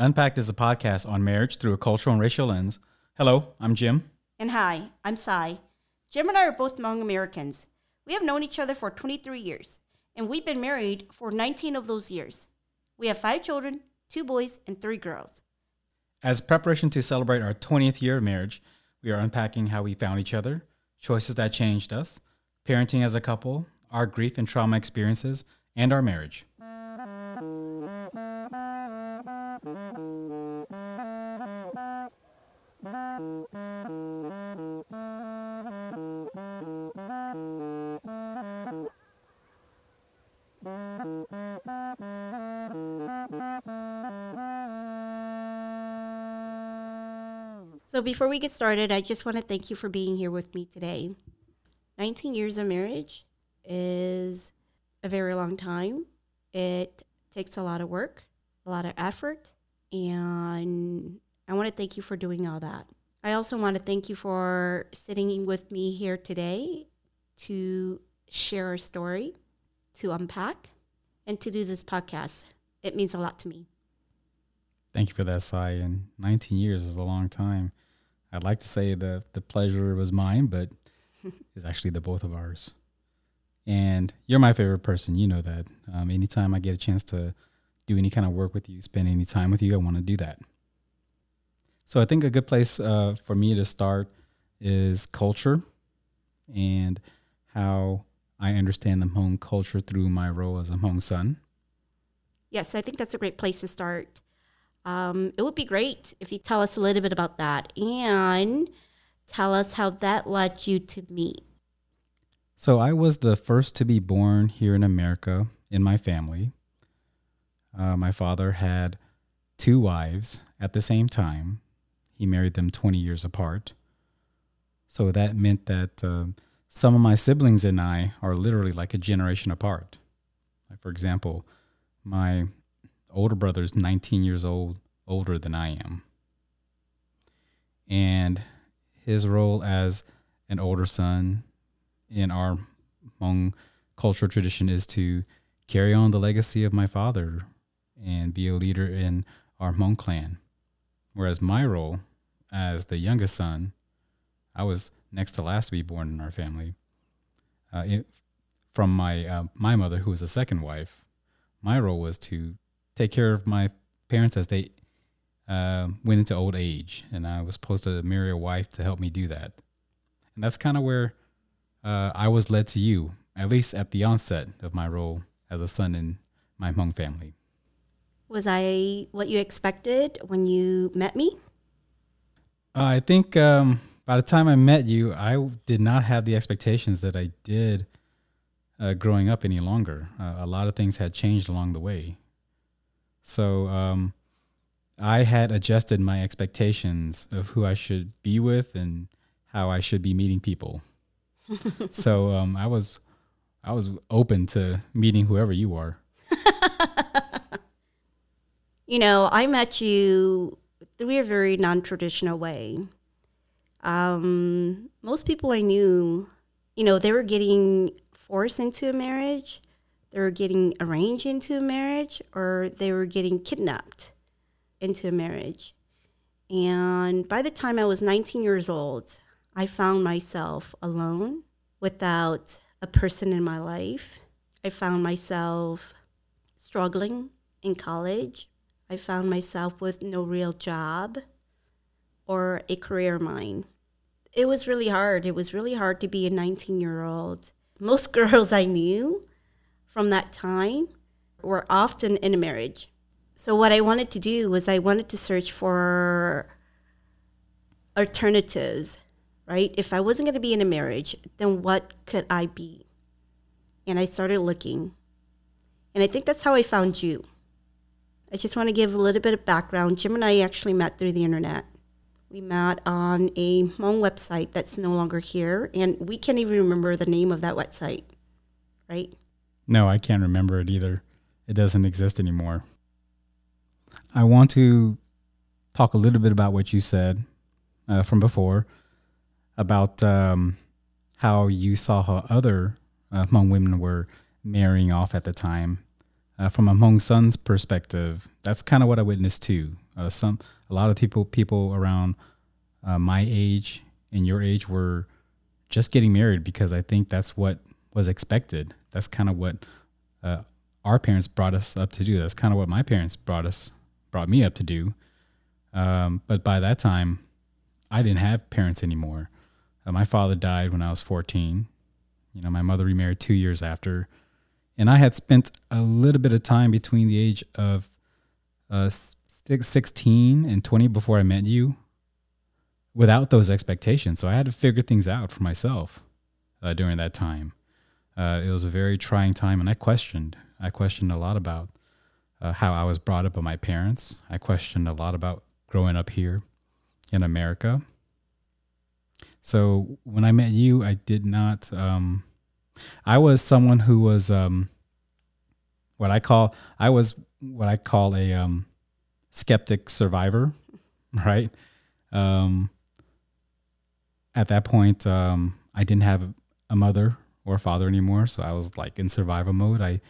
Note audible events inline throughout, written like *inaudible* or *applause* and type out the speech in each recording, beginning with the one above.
Unpacked is a podcast on marriage through a cultural and racial lens. Hello, I'm Jim. And hi, I'm Sai. Jim and I are both Hmong Americans. We have known each other for 23 years, and we've been married for 19 of those years. We have five children, two boys, and three girls. As preparation to celebrate our 20th year of marriage, we are unpacking how we found each other, choices that changed us, parenting as a couple, our grief and trauma experiences, and our marriage. So, before we get started, I just want to thank you for being here with me today. 19 years of marriage is a very long time. It takes a lot of work, a lot of effort, and I want to thank you for doing all that. I also want to thank you for sitting with me here today to share our story, to unpack, and to do this podcast. It means a lot to me. Thank you for that, Sai. And 19 years is a long time. I'd like to say the the pleasure was mine, but *laughs* it's actually the both of ours. And you're my favorite person. You know that. Um, anytime I get a chance to do any kind of work with you, spend any time with you, I want to do that. So I think a good place uh, for me to start is culture and how I understand the Hmong culture through my role as a Hmong son. Yes, I think that's a great place to start. Um, it would be great if you tell us a little bit about that and tell us how that led you to me. So I was the first to be born here in America in my family. Uh, my father had two wives at the same time. He married them 20 years apart. So that meant that uh, some of my siblings and I are literally like a generation apart. Like for example, my older brother is 19 years old older than I am. And his role as an older son in our Hmong cultural tradition is to carry on the legacy of my father and be a leader in our Hmong clan. Whereas my role as the youngest son, I was next to last to be born in our family. Uh, it, from my uh, my mother, who was a second wife, my role was to take care of my parents as they uh, went into old age, and I was supposed to marry a wife to help me do that. And that's kind of where uh, I was led to you, at least at the onset of my role as a son in my Hmong family. Was I what you expected when you met me? Uh, I think um, by the time I met you, I did not have the expectations that I did uh, growing up any longer. Uh, a lot of things had changed along the way. So um, I had adjusted my expectations of who I should be with and how I should be meeting people. *laughs* so um, I was I was open to meeting whoever you are. *laughs* you know, I met you through a very non-traditional way. Um, most people I knew, you know, they were getting forced into a marriage, they were getting arranged into a marriage, or they were getting kidnapped into a marriage. And by the time I was 19 years old, I found myself alone without a person in my life. I found myself struggling in college. I found myself with no real job or a career of mine. It was really hard. It was really hard to be a 19 year old. Most *laughs* girls I knew from that time were often in a marriage. So, what I wanted to do was, I wanted to search for alternatives, right? If I wasn't going to be in a marriage, then what could I be? And I started looking. And I think that's how I found you. I just want to give a little bit of background. Jim and I actually met through the internet. We met on a Hmong website that's no longer here, and we can't even remember the name of that website, right? No, I can't remember it either. It doesn't exist anymore. I want to talk a little bit about what you said uh, from before about um, how you saw how other uh, Hmong women were marrying off at the time. Uh, from a Hmong son's perspective, that's kind of what I witnessed too. Uh, some a lot of people people around uh, my age and your age were just getting married because I think that's what was expected. That's kind of what uh, our parents brought us up to do. That's kind of what my parents brought us brought me up to do. Um, but by that time, I didn't have parents anymore. Uh, my father died when I was 14. You know, my mother remarried two years after. And I had spent a little bit of time between the age of uh, 16 and 20 before I met you without those expectations. So I had to figure things out for myself uh, during that time. Uh, it was a very trying time, and I questioned. I questioned a lot about uh, how I was brought up by my parents. I questioned a lot about growing up here in America. So when I met you, I did not. Um, I was someone who was um, what I call I was what I call a um, skeptic survivor, *laughs* right? Um, at that point, um, I didn't have a mother or father anymore, so I was like in survival mode. I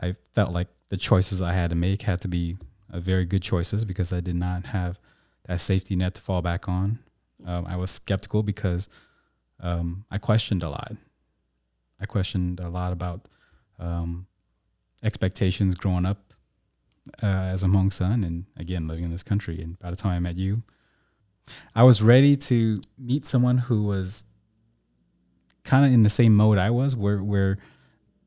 I felt like the choices I had to make had to be uh, very good choices because I did not have that safety net to fall back on. Um, I was skeptical because um, I questioned a lot. I questioned a lot about um, expectations growing up uh, as a Hmong son and again living in this country. And by the time I met you, I was ready to meet someone who was kind of in the same mode I was, where where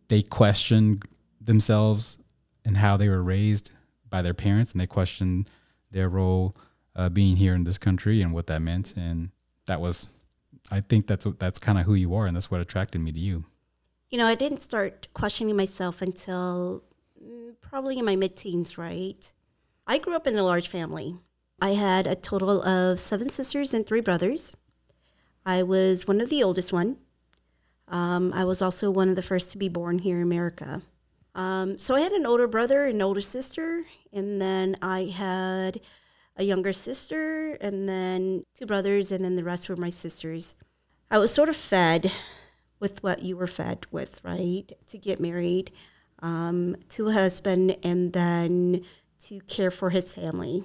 they questioned themselves and how they were raised by their parents, and they questioned their role uh, being here in this country and what that meant. And that was, I think that's that's kind of who you are, and that's what attracted me to you. You know, I didn't start questioning myself until mm, probably in my mid teens, right? I grew up in a large family. I had a total of seven sisters and three brothers. I was one of the oldest one. Um, I was also one of the first to be born here in America. Um, so I had an older brother and older sister, and then I had a younger sister, and then two brothers, and then the rest were my sisters. I was sort of fed with what you were fed with, right? To get married um, to a husband and then to care for his family.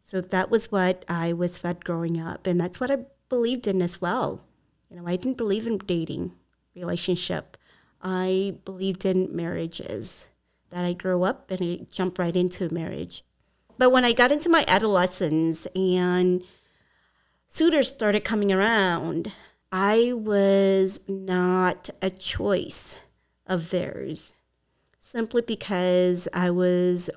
So that was what I was fed growing up, and that's what I believed in as well. You know, I didn't believe in dating, relationship. I believed in marriages. That I grew up and I jumped right into marriage. But when I got into my adolescence and suitors started coming around, I was not a choice of theirs simply because I was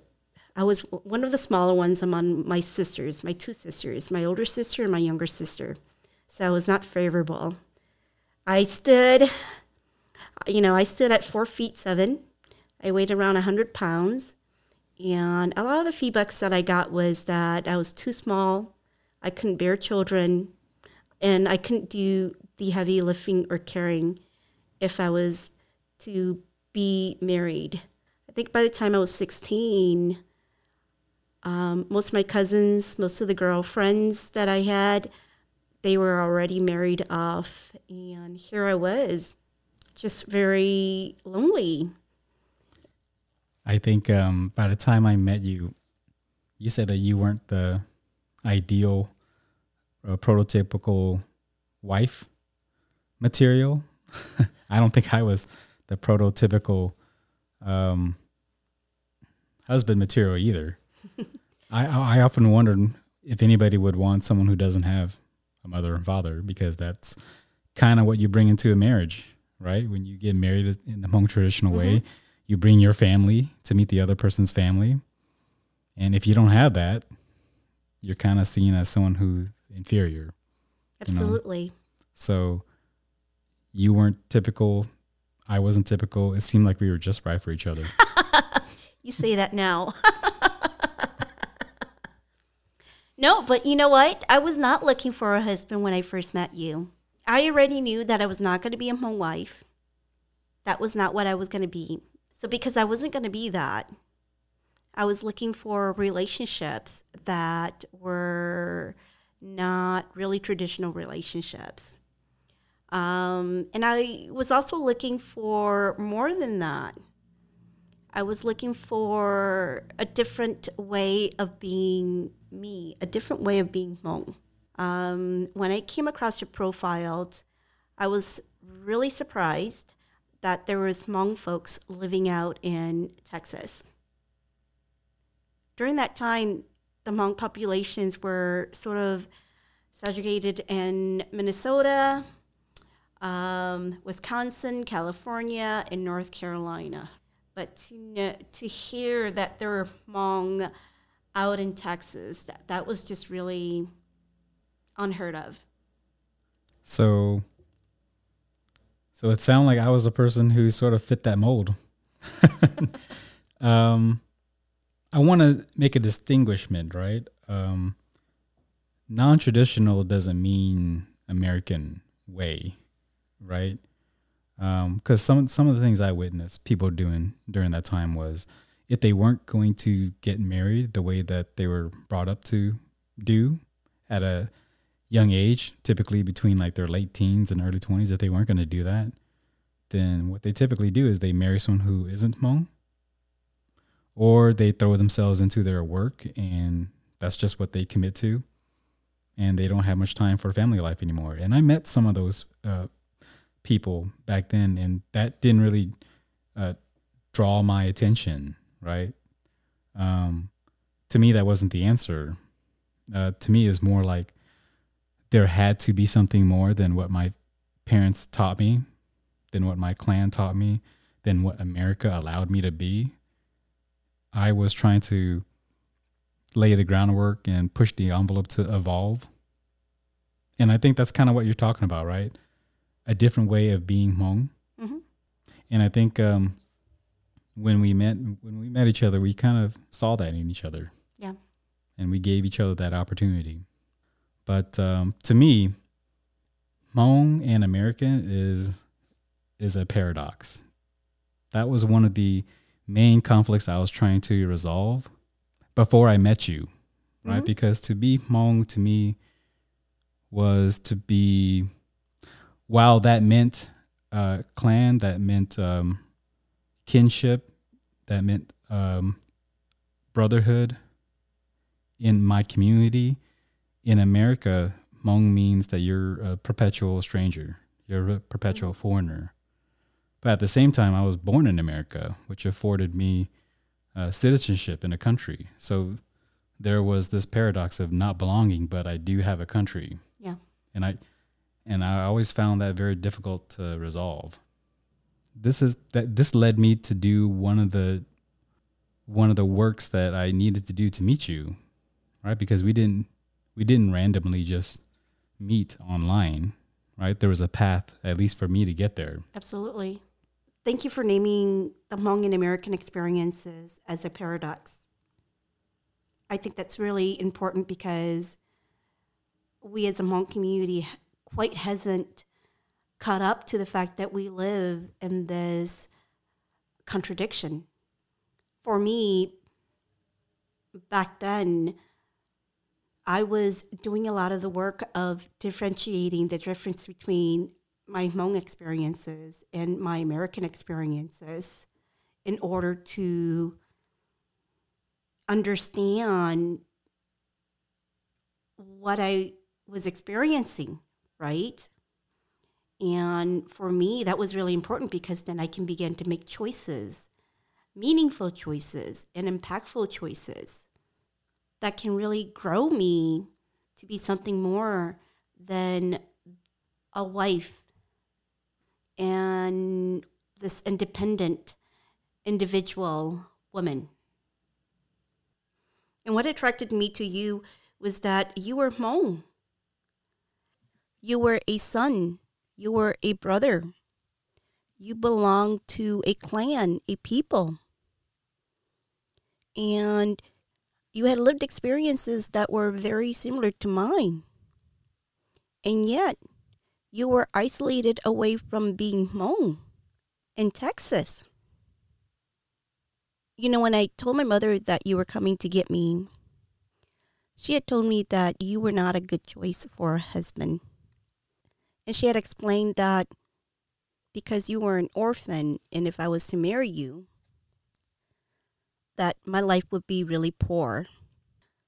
I was one of the smaller ones among my sisters, my two sisters, my older sister and my younger sister. So I was not favorable. I stood you know, I stood at four feet seven. I weighed around 100 pounds. And a lot of the feedbacks that I got was that I was too small, I couldn't bear children, and I couldn't do the heavy lifting or carrying if I was to be married. I think by the time I was 16, um, most of my cousins, most of the girlfriends that I had, they were already married off. And here I was just very lonely. I think um, by the time I met you, you said that you weren't the ideal uh, prototypical wife material. *laughs* I don't think I was the prototypical um, husband material either. *laughs* I I often wondered if anybody would want someone who doesn't have a mother and father because that's kind of what you bring into a marriage right? When you get married in the Hmong traditional mm-hmm. way, you bring your family to meet the other person's family. And if you don't have that, you're kind of seen as someone who's inferior. Absolutely. You know? So you weren't typical. I wasn't typical. It seemed like we were just right for each other. *laughs* you say that now. *laughs* no, but you know what? I was not looking for a husband when I first met you. I already knew that I was not going to be a Hmong wife. That was not what I was going to be. So, because I wasn't going to be that, I was looking for relationships that were not really traditional relationships. Um, and I was also looking for more than that. I was looking for a different way of being me, a different way of being Hmong. Um, when I came across your profiles, I was really surprised that there was Hmong folks living out in Texas. During that time, the Hmong populations were sort of segregated in Minnesota, um, Wisconsin, California, and North Carolina. But to know, to hear that there were Hmong out in Texas, that, that was just really unheard of. So, so it sounded like I was a person who sort of fit that mold. *laughs* um, I want to make a distinguishment, right? Um, non-traditional doesn't mean American way, right? Because um, some some of the things I witnessed people doing during that time was if they weren't going to get married the way that they were brought up to do at a young age, typically between like their late teens and early 20s, if they weren't going to do that, then what they typically do is they marry someone who isn't Hmong or they throw themselves into their work and that's just what they commit to and they don't have much time for family life anymore. And I met some of those uh, people back then and that didn't really uh, draw my attention, right? Um, to me, that wasn't the answer. Uh, to me, it's more like there had to be something more than what my parents taught me, than what my clan taught me, than what America allowed me to be. I was trying to lay the groundwork and push the envelope to evolve. And I think that's kind of what you're talking about, right? A different way of being Hmong. Mm-hmm. And I think um, when we met, when we met each other, we kind of saw that in each other. Yeah. And we gave each other that opportunity. But um, to me, Hmong and American is is a paradox. That was one of the main conflicts I was trying to resolve before I met you, right? Mm-hmm. Because to be Hmong to me was to be, while that meant uh, clan, that meant um, kinship, that meant um, brotherhood in my community in America, Hmong means that you're a perpetual stranger. You're a perpetual mm-hmm. foreigner. But at the same time, I was born in America, which afforded me uh, citizenship in a country. So there was this paradox of not belonging, but I do have a country. Yeah. And I and I always found that very difficult to resolve. This is that this led me to do one of the one of the works that I needed to do to meet you, right? Because we didn't we didn't randomly just meet online, right? There was a path, at least for me, to get there. Absolutely. Thank you for naming the Hmong and American experiences as a paradox. I think that's really important because we as a Hmong community quite hasn't caught up to the fact that we live in this contradiction. For me, back then, I was doing a lot of the work of differentiating the difference between my Hmong experiences and my American experiences in order to understand what I was experiencing, right? And for me, that was really important because then I can begin to make choices, meaningful choices, and impactful choices that can really grow me to be something more than a wife and this independent individual woman. And what attracted me to you was that you were Hmong. You were a son. You were a brother. You belonged to a clan, a people. And you had lived experiences that were very similar to mine. And yet, you were isolated away from being home in Texas. You know, when I told my mother that you were coming to get me, she had told me that you were not a good choice for a husband. And she had explained that because you were an orphan and if I was to marry you, that my life would be really poor.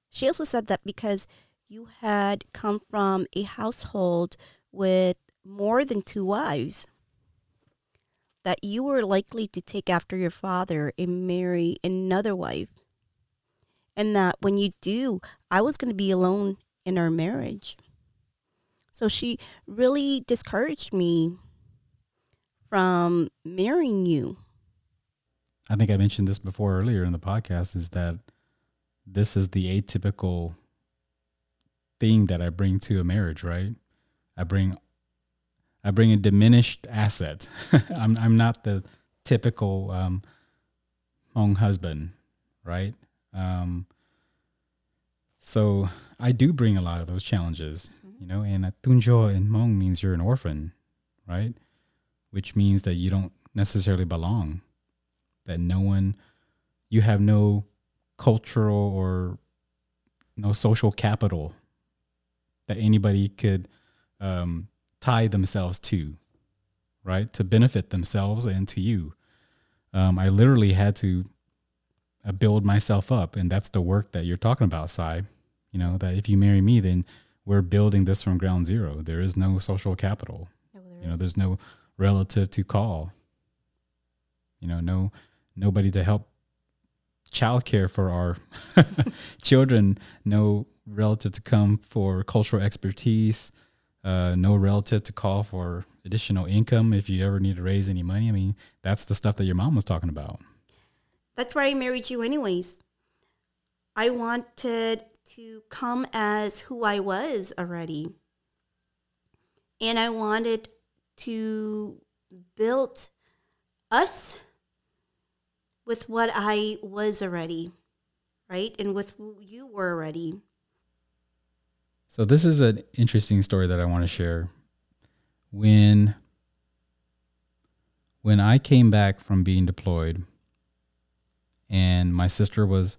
She also said that because you had come from a household with more than two wives, that you were likely to take after your father and marry another wife. And that when you do, I was going to be alone in our marriage. So she really discouraged me from marrying you. I think I mentioned this before earlier in the podcast is that this is the atypical thing that I bring to a marriage, right? I bring I bring a diminished asset. *laughs* I'm I'm not the typical um, Hmong husband, right? Um, so I do bring a lot of those challenges. You know. And tunjo in Hmong means you're an orphan, right? Which means that you don't necessarily belong. That no one, you have no cultural or no social capital that anybody could um, tie themselves to, right? To benefit themselves and to you. Um, I literally had to uh, build myself up, and that's the work that you're talking about, Sai. You know that if you marry me, then we're building this from ground zero. There is no social capital. No, you know, there's no relative to call. You know, no nobody to help childcare for our *laughs* children. No relative to come for cultural expertise uh, no relative to call for additional income if you ever need to raise any money. I mean, that's the stuff that your mom was talking about. That's why I married you, anyways. I wanted to come as who I was already. And I wanted to build us with what I was already, right? And with who you were already. So this is an interesting story that I want to share. When when I came back from being deployed and my sister was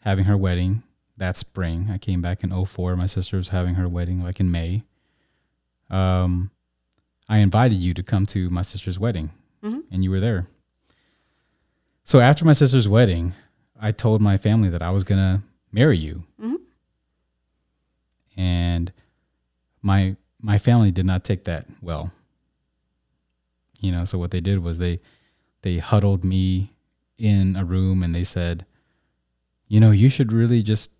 having her wedding that spring. I came back in 04. My sister was having her wedding like in May. Um, I invited you to come to my sister's wedding, mm-hmm. and you were there. So after my sister's wedding, I told my family that I was gonna marry you. Mm-hmm and my my family did not take that well. You know, so what they did was they they huddled me in a room and they said, you know, you should really just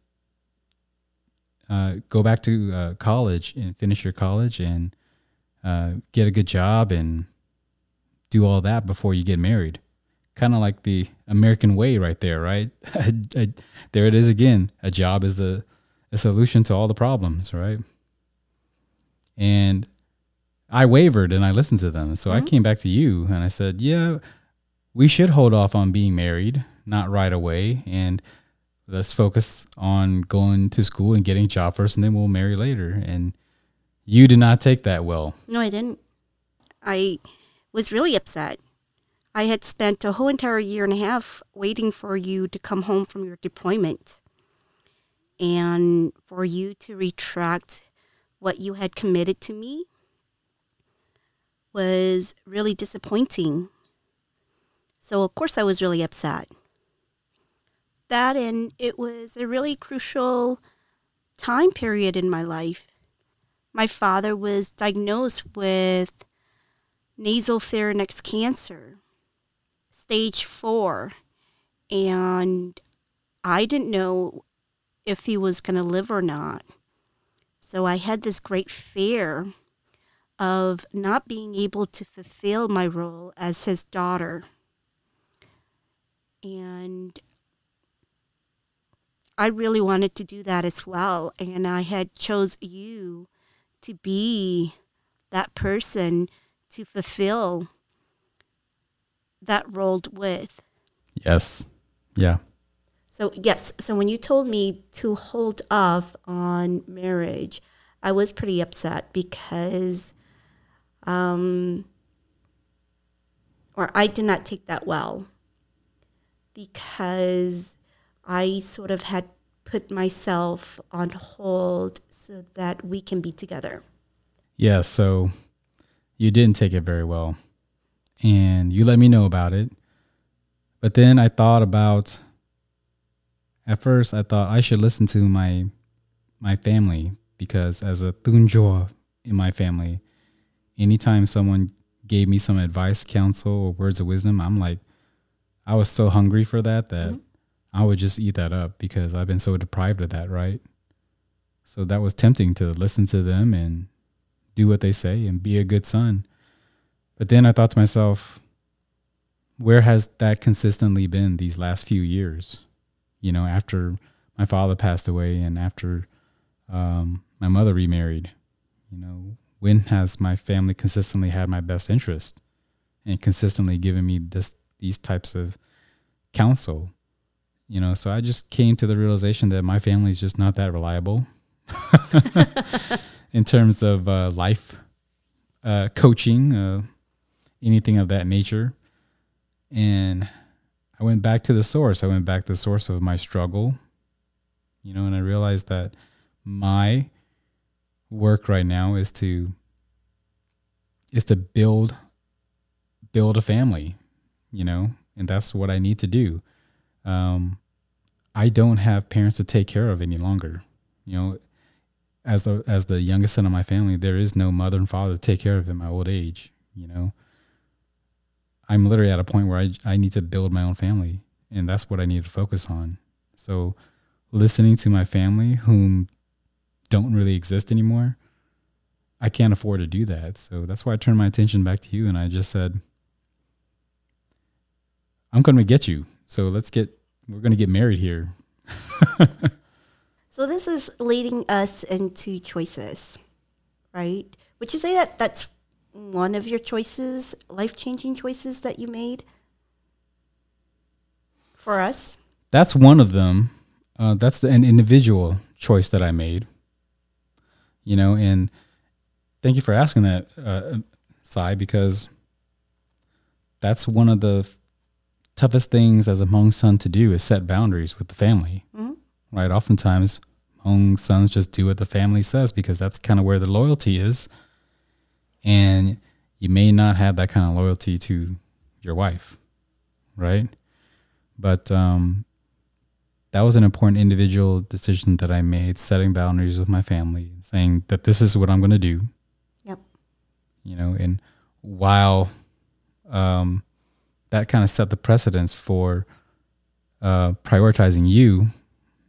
uh, go back to uh, college and finish your college and uh, get a good job and do all that before you get married. Kind of like the American way, right there, right? *laughs* there it is again. A job is the a solution to all the problems, right? And I wavered and I listened to them. So mm-hmm. I came back to you and I said, yeah, we should hold off on being married, not right away. And let's focus on going to school and getting a job first and then we'll marry later. And you did not take that well. No, I didn't. I was really upset. I had spent a whole entire year and a half waiting for you to come home from your deployment and for you to retract what you had committed to me was really disappointing. So, of course, I was really upset. That, and it was a really crucial time period in my life. My father was diagnosed with nasopharynx cancer, stage four, and I didn't know if he was going to live or not. So I had this great fear of not being able to fulfill my role as his daughter. And I really wanted to do that as well. And I had chose you to be that person to fulfill that role with. Yes. Yeah. So, yes, so when you told me to hold off on marriage, I was pretty upset because, um, or I did not take that well because I sort of had put myself on hold so that we can be together. Yeah, so you didn't take it very well. And you let me know about it. But then I thought about at first I thought I should listen to my my family because as a tunjoa in my family, anytime someone gave me some advice, counsel, or words of wisdom, I'm like I was so hungry for that that mm-hmm. I would just eat that up because I've been so deprived of that, right? So that was tempting to listen to them and do what they say and be a good son. But then I thought to myself, where has that consistently been these last few years? You know, after my father passed away and after um, my mother remarried, you know, when has my family consistently had my best interest and consistently given me this these types of counsel? You know, so I just came to the realization that my family is just not that reliable *laughs* in terms of uh, life uh, coaching, uh, anything of that nature. And I went back to the source. I went back to the source of my struggle, you know, and I realized that my work right now is to is to build build a family, you know, and that's what I need to do. Um, I don't have parents to take care of any longer. You know, as the as the youngest son of my family, there is no mother and father to take care of in my old age. You know, I'm literally at a point where I I need to build my own family, and that's what I need to focus on. So, listening to my family, whom don't really exist anymore, I can't afford to do that. So that's why I turned my attention back to you, and I just said, "I'm going to get you. So let's get we're going to get married here." So this is leading us into choices, right? Would you say that that's one of your choices, life changing choices that you made for us? That's one of them. Uh, that's the, an individual choice that I made. You know, and thank you for asking that, uh, Sai, because that's one of the toughest things as a Hmong son to do is set boundaries with the family. Mm-hmm right? Oftentimes, Hmong sons just do what the family says because that's kind of where the loyalty is. And you may not have that kind of loyalty to your wife, right? But um, that was an important individual decision that I made, setting boundaries with my family, saying that this is what I'm going to do. Yep. You know, and while um, that kind of set the precedence for uh, prioritizing you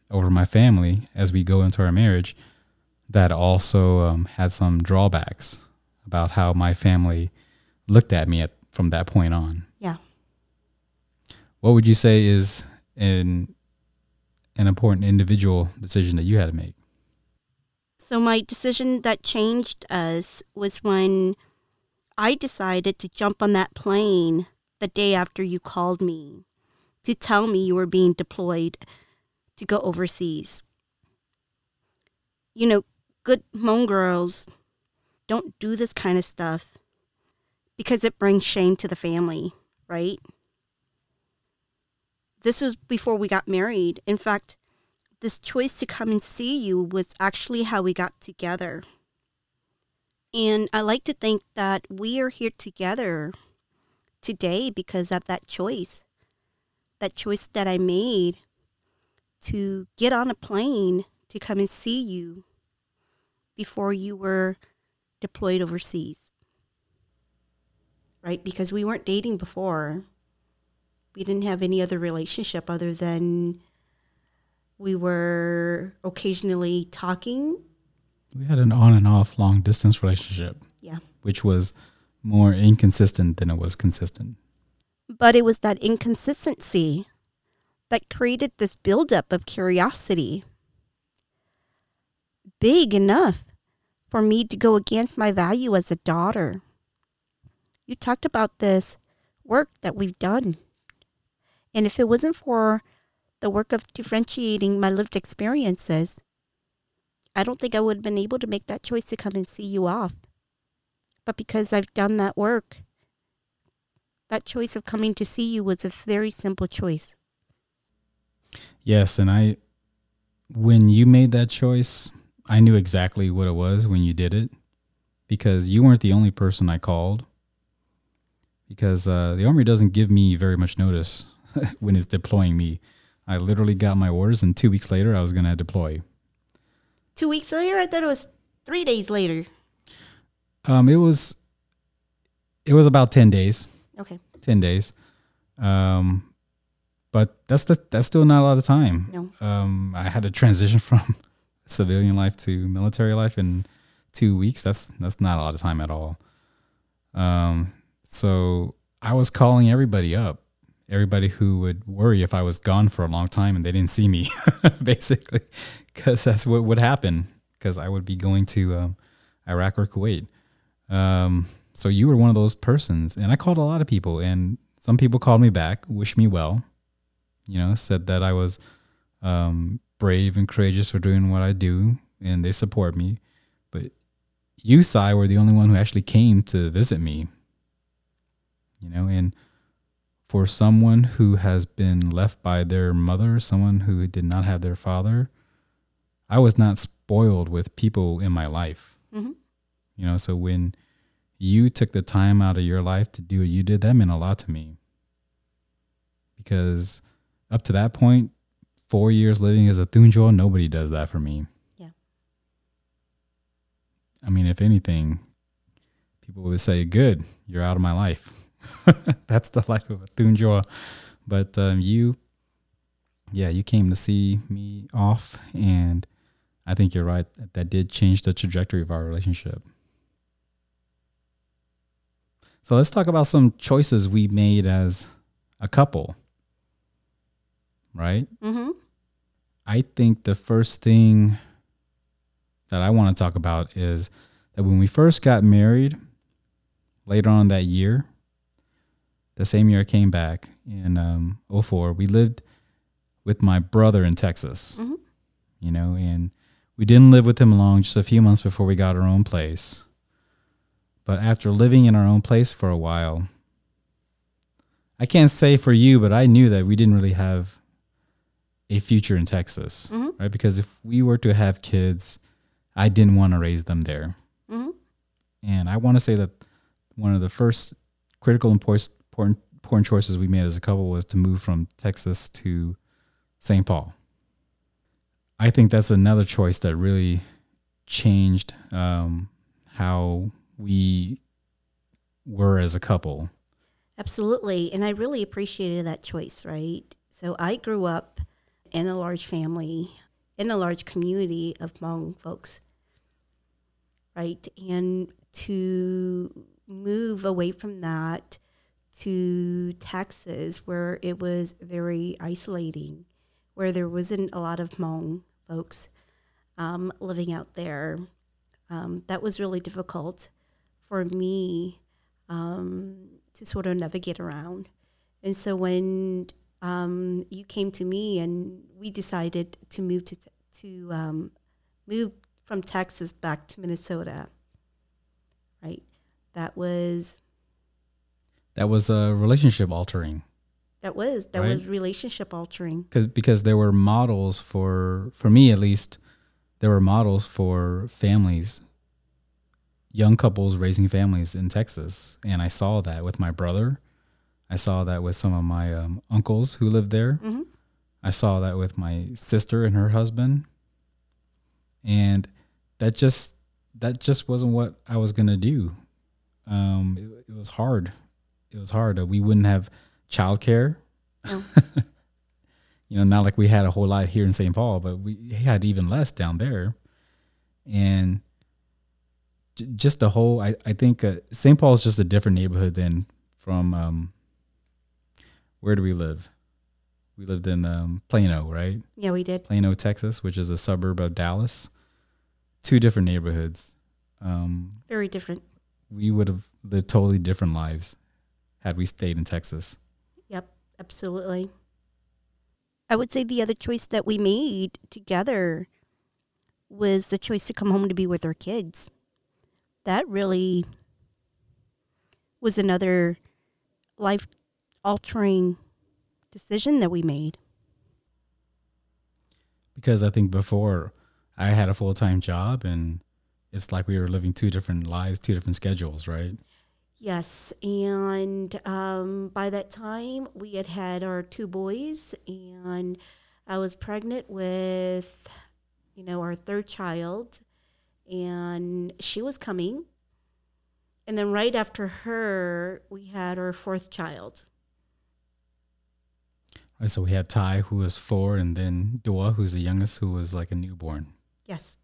over my family as we go into our marriage that also um, had some drawbacks about how my family looked at me at, from that point on. Yeah. What would you say is an an important individual decision that you had to make? So my decision that changed us was when I decided to jump on that plane the day after you called me to tell me you were being deployed to go overseas. You know, good Hmong girls don't do this kind of stuff because it brings shame to the family, right? This was before we got married. In fact, this choice to come and see you was actually how we got together. And I like to think that we are here together today because of that choice. That choice that I made to get on a plane to come and see you before you were deployed overseas. Right? Because we weren't dating before. We didn't have any other relationship other than we were occasionally talking. We had an on and off long distance relationship. Yeah. Which was more inconsistent than it was consistent. But it was that inconsistency that created this buildup of curiosity. Big enough for me to go against my value as a daughter. You talked about this work that we've done. And if it wasn't for the work of differentiating my lived experiences, I don't think I would have been able to make that choice to come and see you off. But because I've done that work, that choice of coming to see you was a very simple choice. Yes, and I when you made that choice, I knew exactly what it was when you did it because you weren't the only person I called. Because uh, the Army doesn't give me very much notice *laughs* when it's deploying me. I literally got my orders, and two weeks later, I was going to deploy. Two weeks later, I thought it was three days later. Um, it was, it was about ten days. Okay. Ten days. Um, but that's the, that's still not a lot of time. No. Um, I had to transition *laughs* from civilian life to military life in two weeks. That's that's not a lot of time at all. Um, so I was calling everybody up, everybody who would worry if I was gone for a long time and they didn't see me, *laughs* basically, because that's what would happen. Because I would be going to um, Iraq or Kuwait. Um, so you were one of those persons, and I called a lot of people, and some people called me back, wished me well, you know, said that I was um, brave and courageous for doing what I do, and they support me. But you, Sai, were the only one who actually came to visit me. You know, and for someone who has been left by their mother, someone who did not have their father, I was not spoiled with people in my life. Mhm. You know, so when you took the time out of your life to do what you did, that meant a lot to me. Because up to that point, four years living as a Thunjo, nobody does that for me. Yeah. I mean, if anything, people would say, "Good, you're out of my life." *laughs* That's the life of a Thunjo. But um, you, yeah, you came to see me off, and I think you're right. That did change the trajectory of our relationship. So let's talk about some choices we made as a couple. Right? Mm-hmm. I think the first thing that I want to talk about is that when we first got married, later on that year, the same year I came back in um, 04, we lived with my brother in Texas, Mhm. you know, and we didn't live with him long, just a few months before we got our own place. But after living in our own place for a while, I can't say for you, but I knew that we didn't really have a future in Texas, Mhm. right? Because if we were to have kids, I didn't want to raise them there. Mm-hmm. And I want to say that one of the first critical important, important choices we made as a couple was to move from Texas to St. Paul. I think that's another choice that really changed um, how we were as a couple. Absolutely. And I really appreciated that choice, right? So I grew up in a large family, in a large community of Hmong folks, right? And to move away from that to Texas, where it was very isolating, where there wasn't a lot of Hmong folks um, living out there, um, that was really difficult for me um, to sort of navigate around. And so when um, you came to me and we decided to move to to um, move from Texas back to Minnesota, right? That was That was a relationship altering. that was that Right. was relationship altering. because because there were models for for me at least there were models for families young couples raising families in Texas and I saw that with my brother I saw that with some of my um, uncles who lived there Mhm. I saw that with my sister and her husband and that just that just wasn't what I was going to do um it, it was hard it was hard we wouldn't have childcare No. *laughs* you know, not like we had a whole lot here in St. Paul, but we had even less down there. And just the whole, I, I think uh, St. Paul is just a different neighborhood than from, um, where do we live? We lived in um, Plano, right? Yeah, we did. Plano, Texas, which is a suburb of Dallas. Two different neighborhoods. Um, Very different. we would have lived totally different lives had we stayed in Texas. Yep, absolutely. I would say the other choice that we made together was the choice to come home to be with our kids. That really was another life altering decision that we made. because I think before I had a full time job and it's like we were living two different lives, two different schedules, right? Yes, and um, by that time we had had our two boys, and I was pregnant with, you know, our third child, and she was coming, and then right after her we had our fourth child. Right, so we had Ty, who was four, and then Dua, who's the youngest, who was like a newborn. Yes.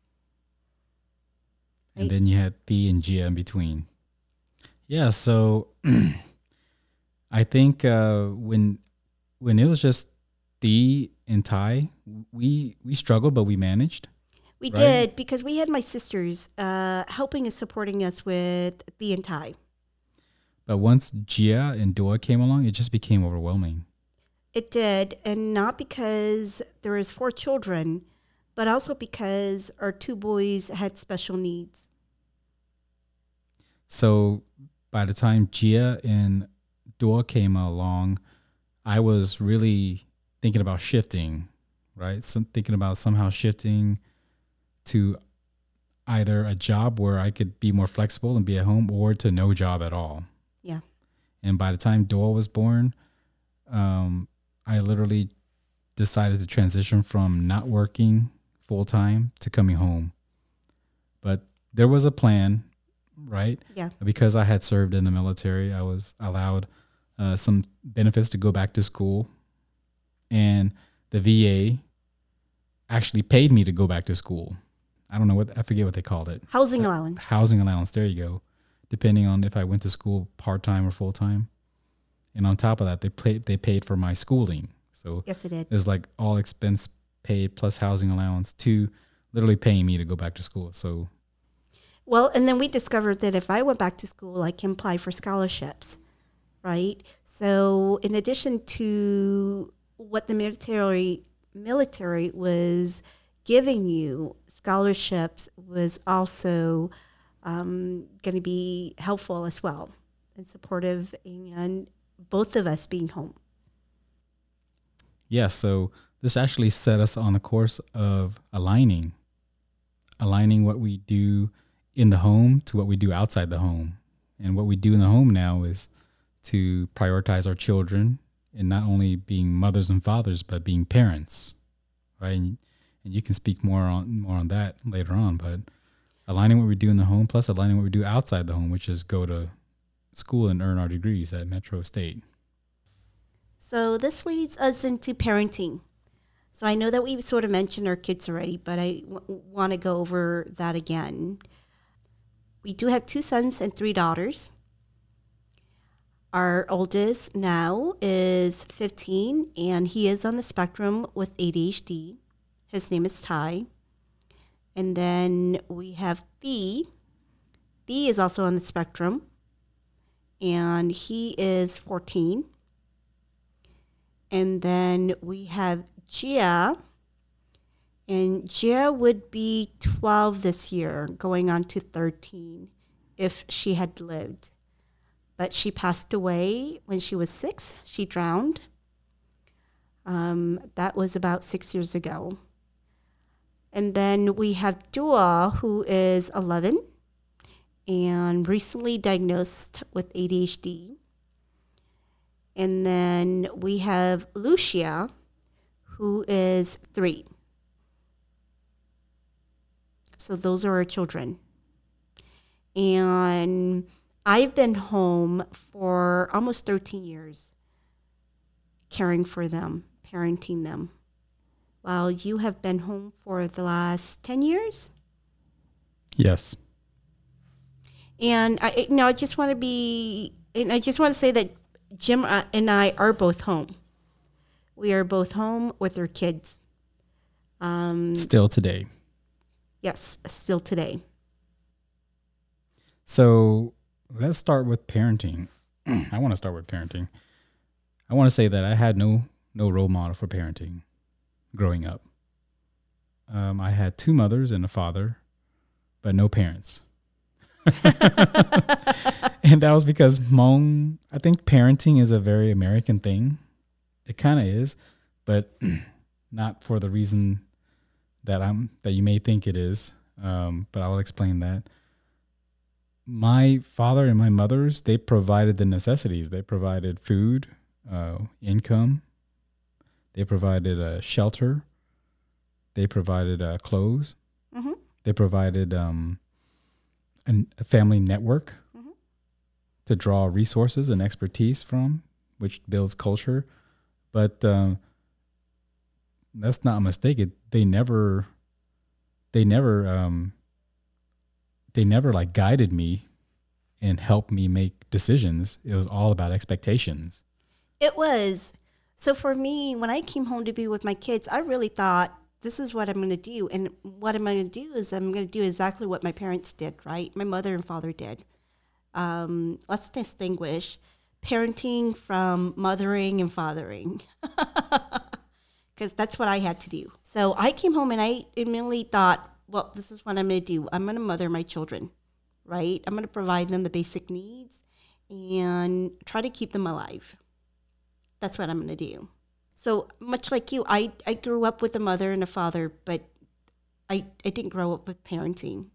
And Right. then you had Thea and Gia in between. Yeah, so *clears throat* I think uh, when when it was just Thea and Ty, we we struggled, but we managed. We Right. did because we had my sisters uh, helping and supporting us with the and Ty. But once Gia and Dua came along, it just became overwhelming. It did, and not because there was four children, but also because our two boys had special needs. So by the time Gia and Dua came along, I was really thinking about shifting, right? Some thinking about somehow shifting to either a job where I could be more flexible and be at home or to no job at all. Yeah. And by the time Dua was born, um, I literally decided to transition from not working full time to coming home. But there was a plan, right? Yeah. Because I had served in the military, I was allowed uh, some benefits to go back to school. And the VA actually paid me to go back to school. I don't know what, I forget what they called it Housing allowance. housing allowance. There you go. Depending on if I went to school part time or full time, and on top of that, they paid they paid for my schooling. So Yes, it did. it was like all expense paid plus housing allowance to literally paying me to go back to school. So Well, and then we discovered that if I went back to school, I can apply for scholarships, right? So, in addition to what the military military was giving you, scholarships was also um, going to be helpful as well and supportive, and both of us being home. yeah, so this actually set us on the course of aligning, aligning what we do in the home to what we do outside the home. And what we do in the home now is to prioritize our children and not only being mothers and fathers, but being parents, right? And, and you can speak more on more on that later on. But aligning what we do in the home plus aligning what we do outside the home, which is go to school and earn our degrees at Metro State. So this leads us into parenting. So I know that we've sort of mentioned our kids already, but I w- want to go over that again. We do have two sons and three daughters. Our oldest now is 15, and he is on the spectrum with ADHD. His name is Ty. And then we have Thee. Thee is also on the spectrum, and he is 14. And then we have Gia. And Gia would be 12 this year, going on to 13 if she had lived. But she passed away when she was six. She drowned. Um, that was about six years ago. And then we have Dua, who is 11 and recently diagnosed with ADHD. And then we have Lucia, who is three. So those are our children. And I've been home for almost 13 years, caring for them, parenting them, while you have been home for the last 10 years. Yes. And I, you know, I just want to be, and I just want to say that Jim uh, and I are both home. We are both home with our kids. Um, Still today. yes, still today. So let's start with parenting. *clears throat* I want to start with parenting. I want to say that I had no no role model for parenting growing up. Um, I had two mothers and a father, but no parents. *laughs* and that was because Hmong, I think parenting is a very American thing. It kind of is, but *clears throat* not for the reason that I'm that you may think it is, um, but I will explain that. My father and my mother's they provided the necessities. They provided food, uh, income. They provided a shelter. They provided uh, clothes. Mhm. They provided um, an, a family network Mhm. to draw resources and expertise from, which builds culture. But um, that's not a mistake. It, they never, they never, um, they never like guided me and helped me make decisions. It was all about expectations. It was. So for me, when I came home to be with my kids, I really thought this is what I'm going to do. And what I'm going to do is I'm going to do exactly what my parents did, right? My mother and father did. Um, let's distinguish parenting from mothering and fathering. *laughs* Because that's what I had to do. So I came home and I immediately thought, well, this is what I'm going to do. I'm going to mother my children, right? I'm going to provide them the basic needs and try to keep them alive that's what I'm going to do. So much like you, I, I grew up with a mother and a father, but I, I didn't grow up with parenting.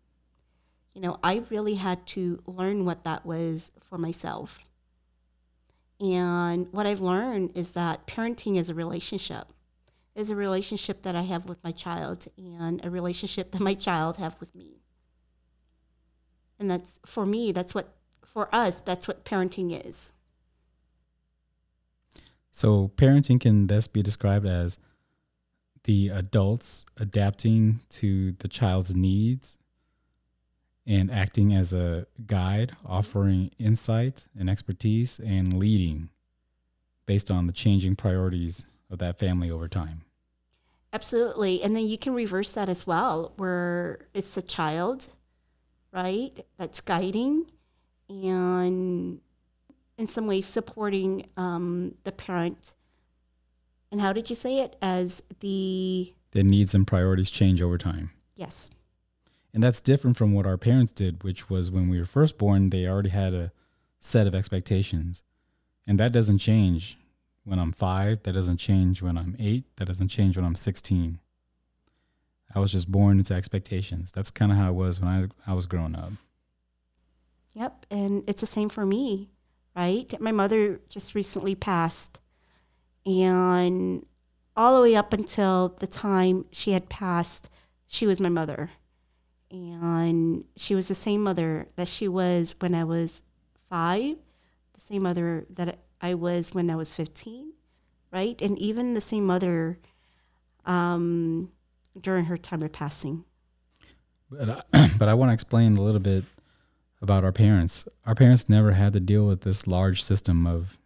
You know, I really had to learn what that was for myself. And what I've learned is that parenting is a relationship. Is a relationship that I have with my child and a relationship that my child have with me. And that's for me, that's what for us, that's what parenting is. So parenting can best be described as the adults adapting to the child's needs and acting as a guide, offering insight and expertise and leading based on the changing priorities of that family over time. Absolutely. And then you can reverse that as well, where it's a child, right, that's guiding and in some ways supporting um, the parent. And how did you say it? As the, The needs and priorities change over time. yes, And that's different from what our parents did, which was when we were first born, they already had a set of expectations. And that doesn't change when I'm five. That doesn't change when I'm eight. That doesn't change when I'm 16. I was just born into expectations. That's kind of how it was when I, I was growing up. yep. And it's the same for me, right? My mother just recently passed. And all the way up until the time she had passed, she was my mother. And she was the same mother that she was when I was five, the same mother that I was when I was 15, right? And even the same mother um, during her time of passing. But I, *clears throat* but I want to explain a little bit about our parents. Our parents never had to deal with this large system of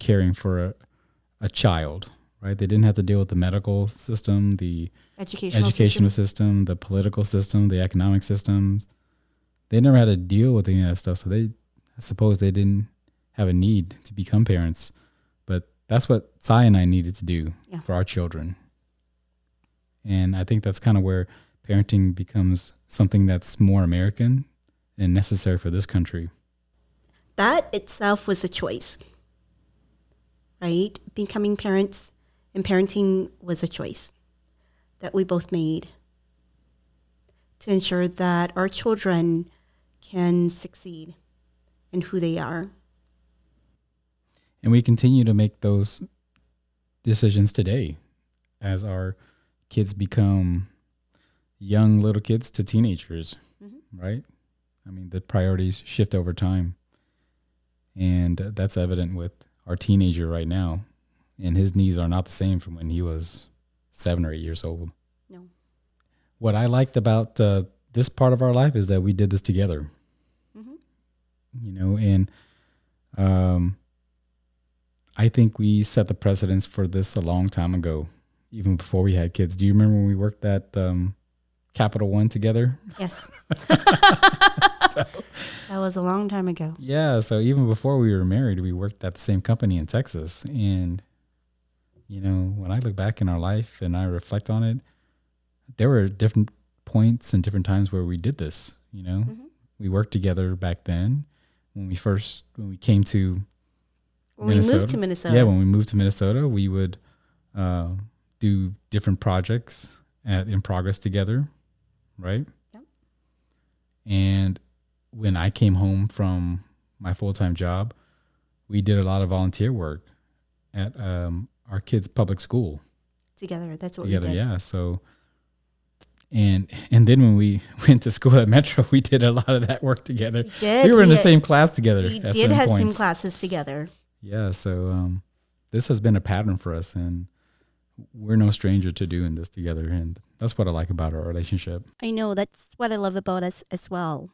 caring for a, a child, right? They didn't have to deal with the medical system, the Educational, educational system. system, the political system, the economic systems. They never had to deal with any of that stuff. So they, I suppose, they didn't have a need to become parents. But that's what Sai and I needed to do Yeah. for our children. And I think that's kind of where parenting becomes something that's more American and necessary for this country. That itself was a choice, right? Becoming parents and parenting was a choice that we both made to ensure that our children can succeed in who they are. And we continue to make those decisions today as our kids become young little kids to teenagers, Mhm. right? I mean, the priorities shift over time. And that's evident with our teenager right now. And his needs are not the same from when he was seven or eight years old. No. What I liked about uh, this part of our life is that we did this together Mhm. you know and um i think we set the precedence for this a long time ago even before we had kids do you remember when we worked at um capital one together Yes. *laughs* *laughs* *laughs* That was a long time ago. yeah so even before we were married we worked at the same company in texas and you know when i look back in our life and i reflect on it there were different points and different times where we did this you know Mhm. we worked together back then when we first when we came to When we Minnesota? moved to Minnesota. Yeah, when we moved to Minnesota, we would uh, do different projects at in progress together, right? Yep. And when I came home from my full time job, we did a lot of volunteer work at um, our kids' public school Together. That's what together. we did. Together, yeah. So, and and then when we *laughs* went to school at Metro, we did a lot of that work together. We did. we were in the same class together. We did have some classes together. Yeah. So um, this has been a pattern for us, and we're no stranger to doing this together, and that's what I like about our relationship. I know that's what I love about us as well.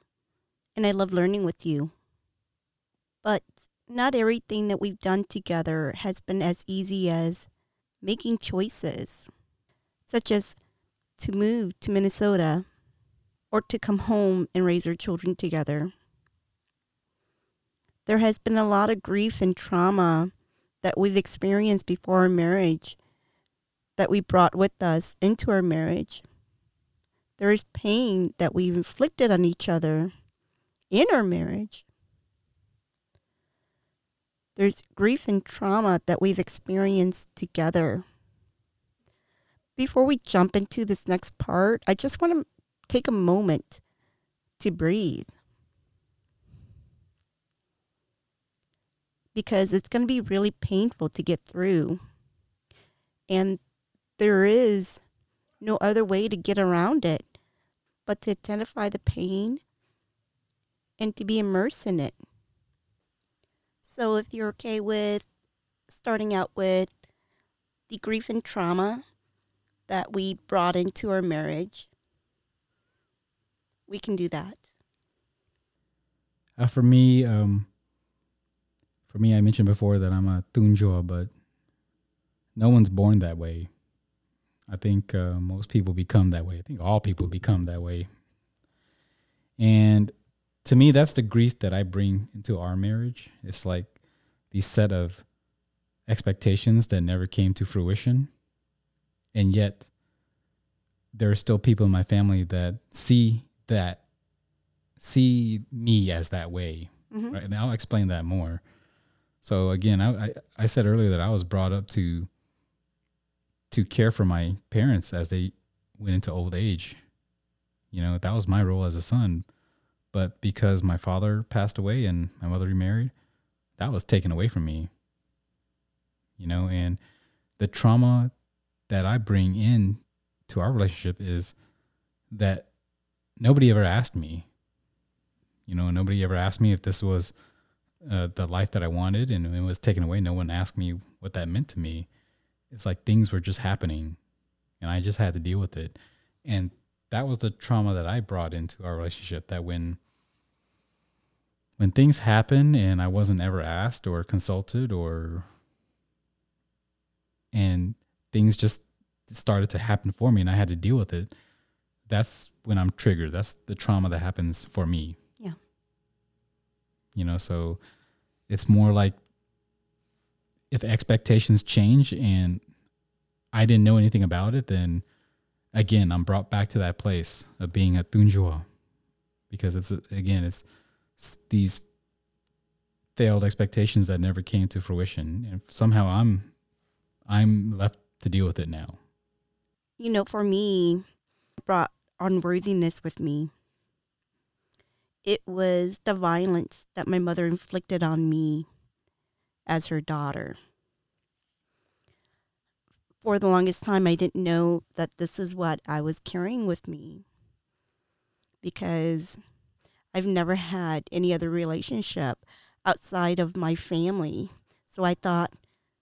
And I love learning with you. But not everything that we've done together has been as easy as making choices, such as to move to Minnesota or to come home and raise our children together. There has been a lot of grief and trauma that we've experienced before our marriage that we brought with us into our marriage. There is pain that we've inflicted on each other in our marriage. There's grief and trauma that we've experienced together. Before we jump into this next part, I just want to take a moment to breathe. Because it's going to be really painful to get through. And there is no other way to get around it but to identify the pain and to be immersed in it. So, if you're okay with starting out with the grief and trauma that we brought into our marriage, we can do that. Uh, for me, um, for me, I mentioned before that I'm a tunjoa, but no one's born that way. I think uh, most people become that way. I think all people become that way. And to me, that's the grief that I bring into our marriage. It's like these set of expectations that never came to fruition. And yet, there are still people in my family that see that, see me as that way. Mhm. Right. And I'll explain that more. So again, I, I, I said earlier that I was brought up to to care for my parents as they went into old age. You know, that was my role as a son. But because my father passed away and my mother remarried, that was taken away from me. You know, and the trauma that I bring in to our relationship is that nobody ever asked me. You know, nobody ever asked me if this was uh, the life that I wanted and it was taken away. No one asked me what that meant to me it's like things were just happening and I just had to deal with it. And that was the trauma that I brought into our relationship that when when things happen and I wasn't ever asked or consulted or and things just started to happen for me and I had to deal with it, that's when I'm triggered. That's the trauma that happens for me. Yeah. You know, so it's more like if expectations change and I didn't know anything about it, then again, I'm brought back to that place of being a tunjua because it's again, it's, it's these failed expectations that never came to fruition, and somehow I'm I'm left to deal with it now. You know, for me, brought unworthiness with me. It was the violence that my mother inflicted on me as her daughter. For the longest time, I didn't know that this is what I was carrying with me because I've never had any other relationship outside of my family. So I thought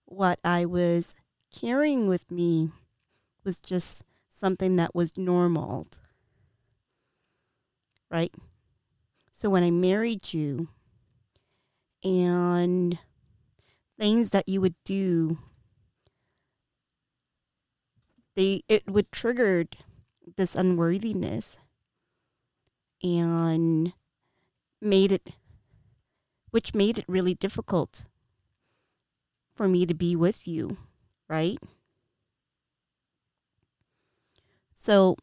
what I was carrying with me was just something that was normal. Right? So when I married you and things that you would do they it would triggered this unworthiness and made it which made it really difficult for me to be with you, right? So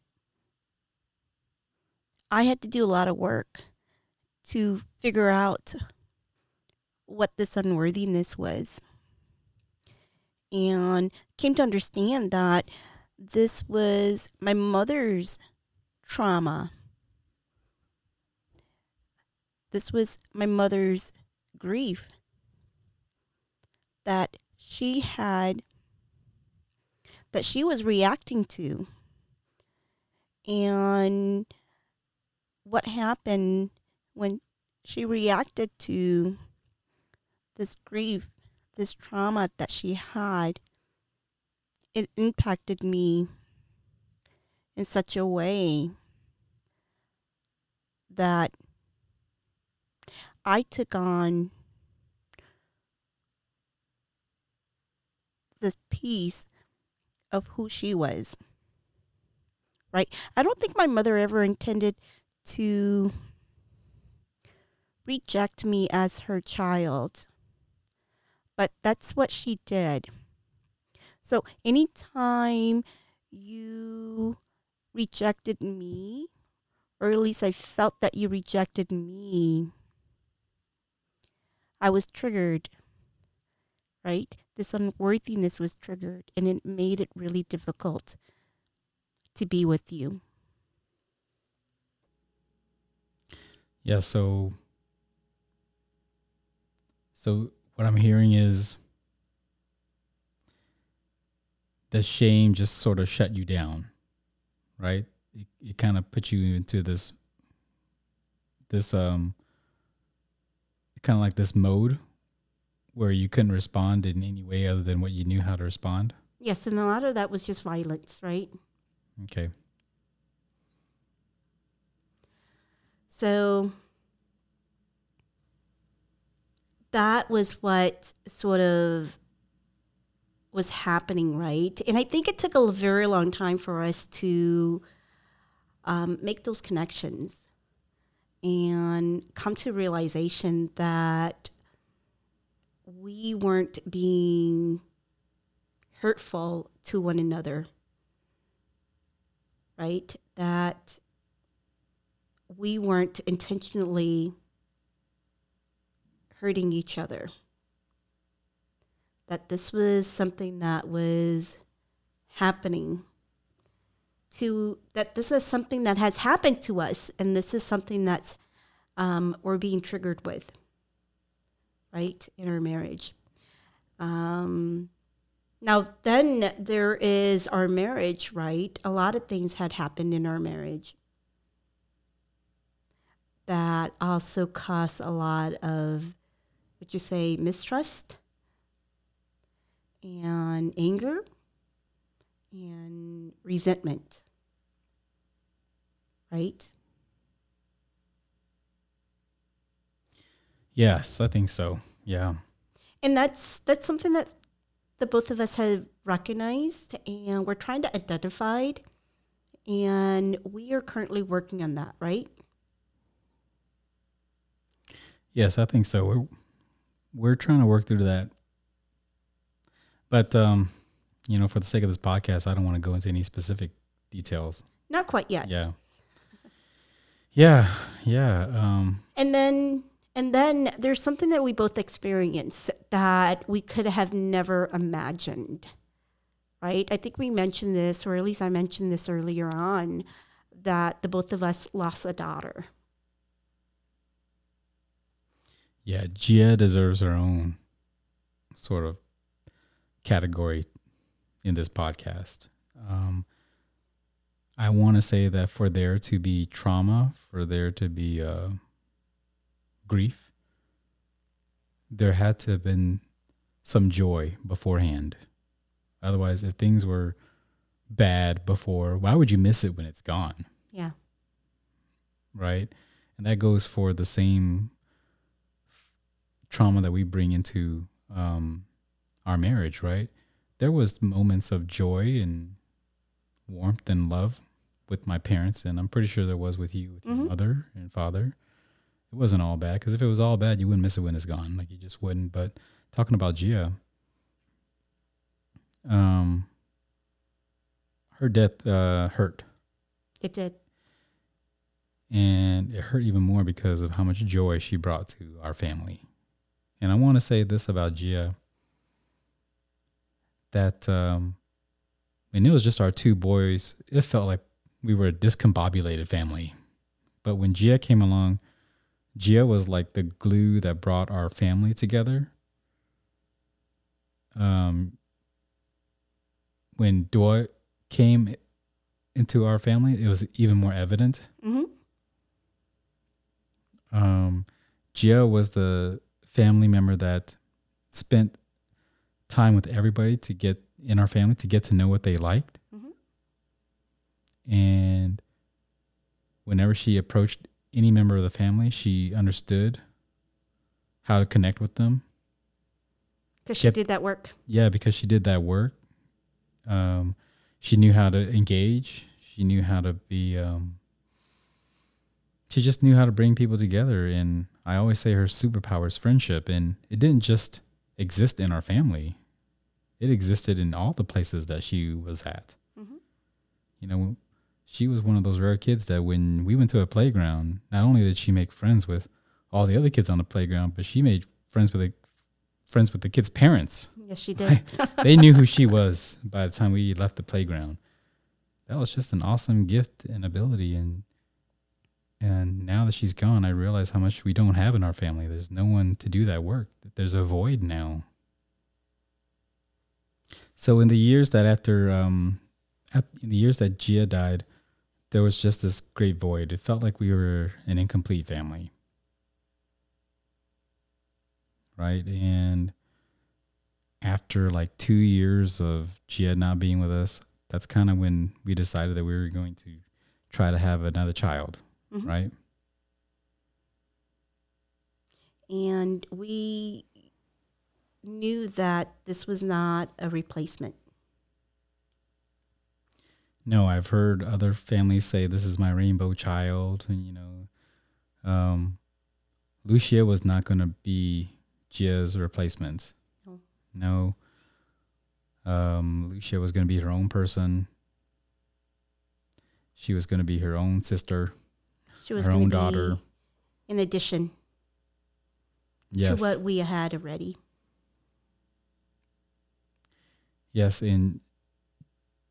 I had to do a lot of work to figure out what this unworthiness was. And came to understand that this was my mother's trauma. This was my mother's grief that she had, that she was reacting to. And what happened when she reacted to this grief, this trauma that she had, it impacted me in such a way that I took on this piece of who she was. Right? I don't think my mother ever intended to reject me as her child, but that's what she did. So anytime you rejected me, or at least I felt that you rejected me, I was triggered, right? This unworthiness was triggered, and it made it really difficult to be with you. Yeah, so so what I'm hearing is the shame just sort of shut you down, right? It, it kind of put you into this this um kind of like this mode where you couldn't respond in any way other than what you knew how to respond. Yes, and a lot of that was just violence, right? Okay. So that was what sort of was happening, right? And I think it took a very long time for us to um, make those connections and come to realization that we weren't being hurtful to one another, right? That we weren't intentionally hurting each other. That this was something that was happening to that this is something that has happened to us and this is something that's um, we're being triggered with right in our marriage. Um, now then there is our marriage right? A lot of things had happened in our marriage that also caused a lot of would you say mistrust and anger and resentment. Right? Yes, I think so. Yeah. And that's that's something that the both of us have recognized and we're trying to identify and we are currently working on that, right? Yes, I think so. We're we're trying to work through that. But um you know, for the sake of this podcast, I don't want to go into any specific details. Not quite yet. Yeah. Yeah, yeah. Um, and then and then there's something that we both experience that we could have never imagined. Right? I think we mentioned this, or at least I mentioned this earlier on, that the both of us lost a daughter. Yeah, Gia deserves her own sort of category in this podcast. Um, I want to say that for there to be trauma, for there to be uh, grief, there had to have been some joy beforehand. Otherwise, if things were bad before, why would you miss it when it's gone? Yeah. Right? And that goes for the same trauma that we bring into um, our marriage, right? there was moments of joy and warmth and love with my parents, and I'm pretty sure there was with you, with mm-hmm. your mother and father. It wasn't all bad because if it was all bad, you wouldn't miss it when it's gone. Like you just wouldn't. But talking about Gia, um, her death uh, hurt. It did. And it hurt even more because of how much joy she brought to our family. And I want to say this about Gia that um, when it was just our two boys, it felt like we were a discombobulated family. But when Gia came along, Gia was like the glue that brought our family together. Um, when Dua came into our family, it was even more evident. hmm Um, Gia was the family member that spent time with everybody to get in our family to get to know what they liked. Mhm. And whenever she approached any member of the family, she understood how to connect with them. Because she did that work. Yeah, because she did that work. Um, she knew how to engage. She knew how to be. Um, she just knew how to bring people together. And I always say her superpower is friendship. And it didn't just exist in our family; it existed in all the places that she was at. Mhm. You know, she was one of those rare kids that when we went to a playground, not only did she make friends with all the other kids on the playground, but she made friends with the friends with the kids' parents Yes, she did. *laughs* they knew who she was by the time we left the playground. That was just an awesome gift and ability and and now that she's gone, I realize how much we don't have in our family. There's no one to do that work. There's a void now. So in the years that after um at, in the years that Gia died, there was just this great void. It felt like we were an incomplete family. Right? And after like two years of Gia not being with us, that's kind of when we decided that we were going to try to have another child, Mhm. right? and we knew that this was not a replacement. No, I've heard other families say this is my rainbow child, and you know, um, Lucia was not going to be Gia's replacement. No. No. Um, Lucia was going to be her own person. She was going to be her own sister, She was her own daughter. in addition Yes. to what we had already. Yes, and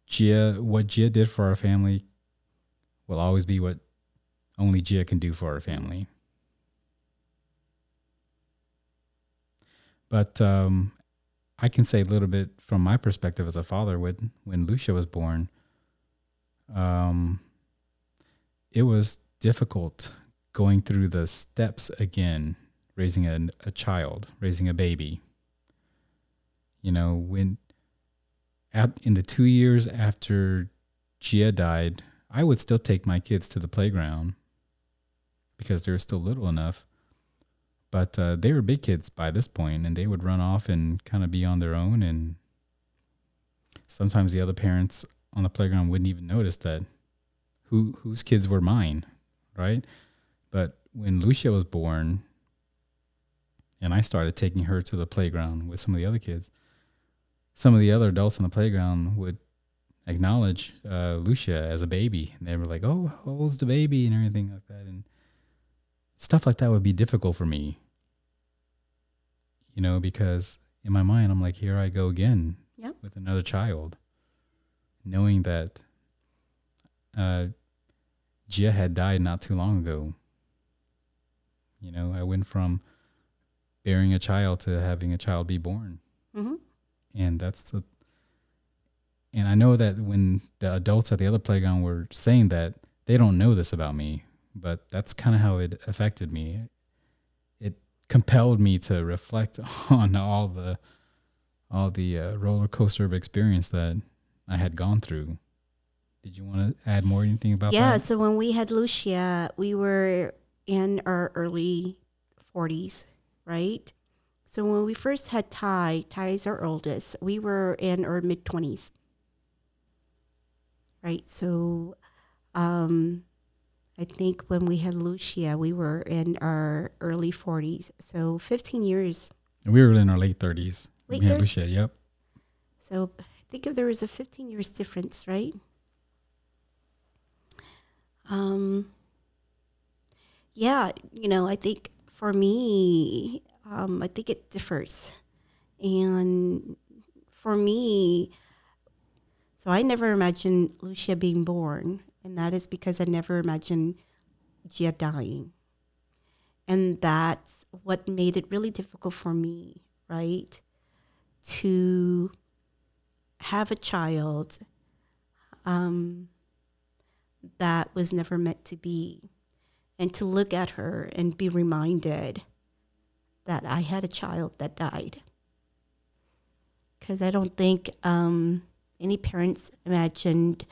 Gia, what Gia did for our family will always be what only Gia can do for our family. But um, I can say a little bit from my perspective as a father. When when Lucia was born, um, it was difficult going through the steps again, raising a, a child, raising a baby. You know, when at, in the two years after Gia died, I would still take my kids to the playground because they were still little enough. But uh, they were big kids by this point, and they would run off and kind of be on their own. And sometimes the other parents on the playground wouldn't even notice that who whose kids were mine, right? But when Lucia was born, and I started taking her to the playground with some of the other kids, some of the other adults on the playground would acknowledge uh, Lucia as a baby. And they were like, "Oh, how old's the baby?" and everything like that. And stuff like that would be difficult for me, you know, because in my mind, I'm like, "Here I go again Yep. with another child," knowing that uh, Gia had died not too long ago. You know, I went from bearing a child to having a child be born hmm and that's a, and I know that when the adults at the other playground were saying that they don't know this about me, but that's kind of how it affected me. It compelled me to reflect *laughs* on all the all the uh, roller coaster of experience that I had gone through. Did you want to add more anything about Yeah, that? so when we had Lucia, we were in our early 40s, right? So when we first had Ty, Ty is our oldest, we were in our mid 20s. Right? So um I think when we had Lucia, we were in our early 40s. So 15 years. We were in our late thirties. Late We had 30s? Lucia, yep. So I think if there was a 15 years difference, right? Um, yeah, you know, I think for me, um, I think it differs. And for me, So I never imagined Lucia being born, and that is because I never imagined Gia dying. And that's what made it really difficult for me, right? To have a child um, that was never meant to be, and to look at her and be reminded that I had a child that died. Because I don't think um, any parents imagined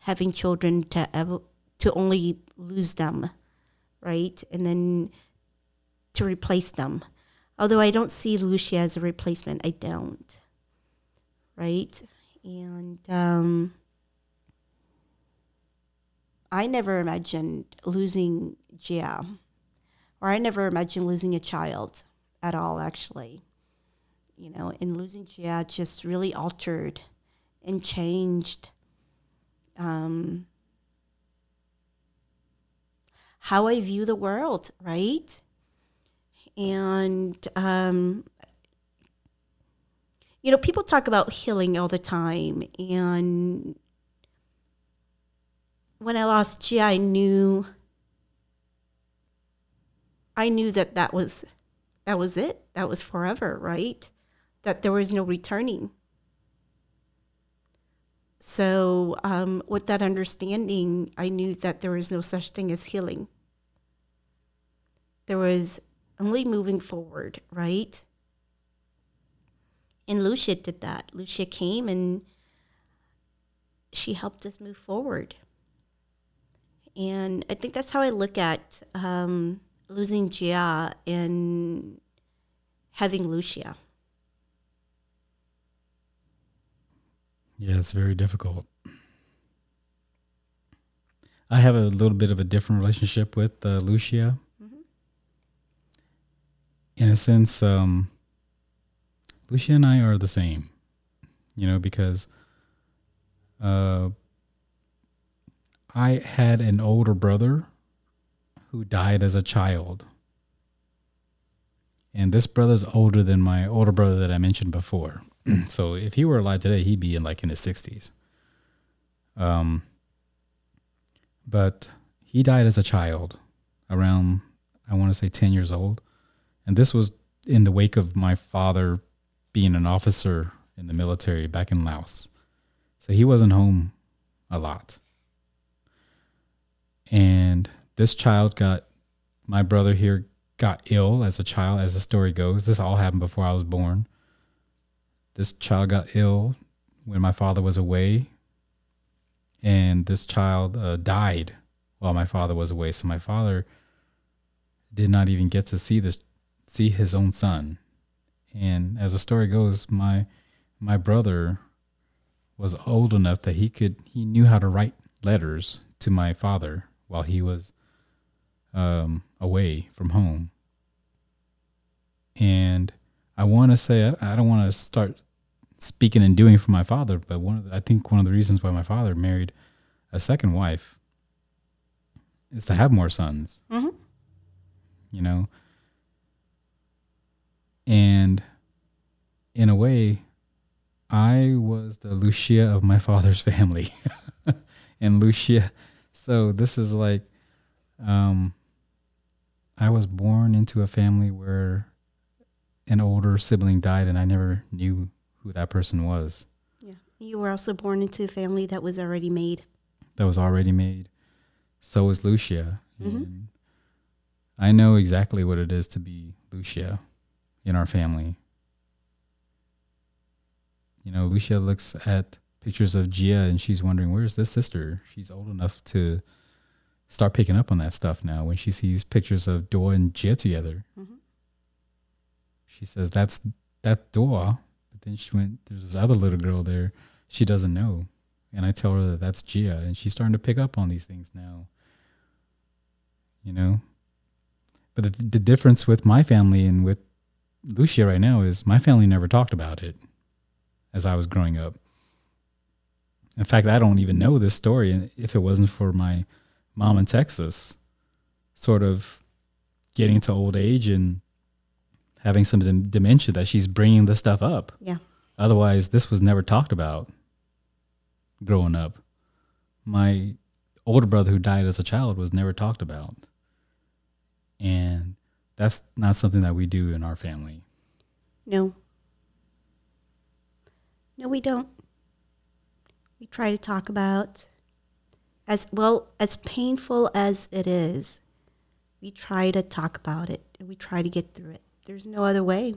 having children to ever, to only lose them, right? And then to replace them. Although I don't see Lucia as a replacement, I don't. Right? And um, I never imagined losing Gia, or I never imagined losing a child at all, actually. You know, and losing Gia just really altered and changed um, how I view the world, right? And, um, you know, people talk about healing all the time. And when I lost Gia, I knew. I knew that that was that was it. That was forever, right? That there was no returning. So, um, with that understanding, I knew that there was no such thing as healing. There was only moving forward, right? And Lucia did that. Lucia came and she helped us move forward. And I think that's how I look at um, losing Gia and having Lucia. Yeah, it's very difficult. I have a little bit of a different relationship with uh, Lucia. Mm-hmm. In a sense, um, Lucia and I are the same, you know, because uh, I had an older brother who died as a child. And this brother's older than my older brother that I mentioned before. *clears throat* so if he were alive today, he'd be in like in his 60s. Um, but he died as a child, around I want to say 10 years old, and this was in the wake of my father being an officer in the military back in Laos. So he wasn't home a lot. And this child got my brother here got ill as a child as the story goes. This all happened before I was born this child got ill when my father was away, and this child uh, died while my father was away. So my father did not even get to see this, see his own son. And as the story goes, my my brother was old enough that he could he knew how to write letters to my father while he was um, away from home. And I want to say I, I don't want to start speaking and doing for my father. But one, of the, I think one of the reasons why my father married a second wife is to have more sons. Mm-hmm. You know, and in a way, I was the Lucia of my father's *laughs* family, and Lucia. So this is like, um, I was born into a family where an older sibling died, and I never knew who that person was. Yeah. You were also born into a family that was already made. That was already made. So was Lucia. Mm-hmm. I know exactly what it is to be Lucia in our family. You know, Lucia looks at pictures of Gia and she's wondering, where's this sister? She's old enough to start picking up on that stuff now when she sees pictures of Dua and Gia together. Mm-hmm. She says, that's that Dua But then she went, there's this other little girl there. She doesn't know. And I tell her that that's Gia. And she's starting to pick up on these things now. You know? But the, the difference with my family and with Lucia right now is my family never talked about it as I was growing up. In fact, I don't even know this story if it wasn't for my mom in Texas sort of getting to old age and having some dementia that she's bringing this stuff up. Yeah. Otherwise, this was never talked about. growing up. My older brother who died as a child was never talked about. And that's not something that we do in our family. No. No, we don't. We try to talk about as well as painful as it is. We try to talk about it and we try to get through it. There's no other way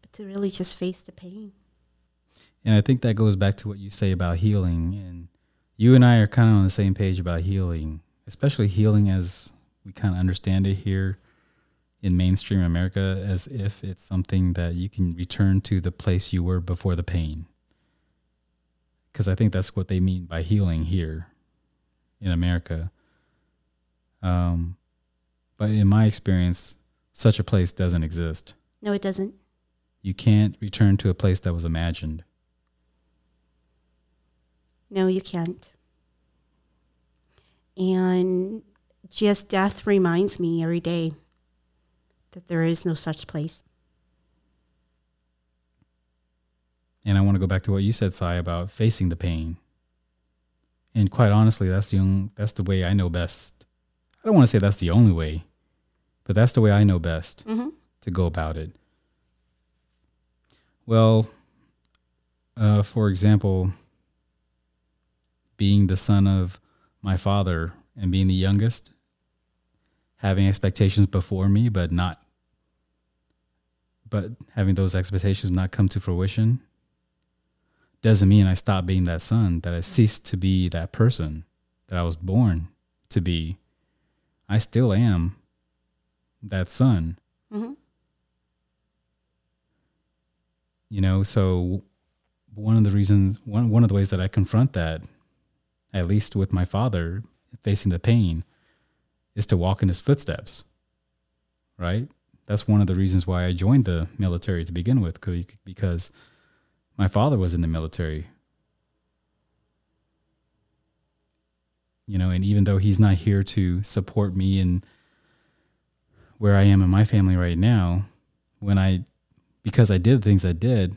but to really just face the pain. And I think that goes back to what you say about healing. And you and I are kind of on the same page about healing, especially healing as we kind of understand it here in mainstream America, as if it's something that you can return to the place you were before the pain. Because I think that's what they mean by healing here in America. Um, but in my experience, such a place doesn't exist. No, it doesn't. You can't return to a place that was imagined. No, you can't. And just death reminds me every day that there is no such place. And I want to go back to what you said, Sai, about facing the pain. And quite honestly, that's the only, that's the way I know best. I don't want to say that's the only way, but that's the way I know best Mm-hmm. to go about it. Well, uh, for example, being the son of my father and being the youngest, having expectations before me, but not, but having those expectations not come to fruition, doesn't mean I stop being that son, that I ceased to be that person that I was born to be. I still am that son. Mm-hmm. you know so one of the reasons one one of the ways that I confront that at least with my father facing the pain is to walk in his footsteps right that's one of the reasons why I joined the military to begin with, because my father was in the military you know and even though he's not here to support me and where I am in my family right now when I because I did the things I did,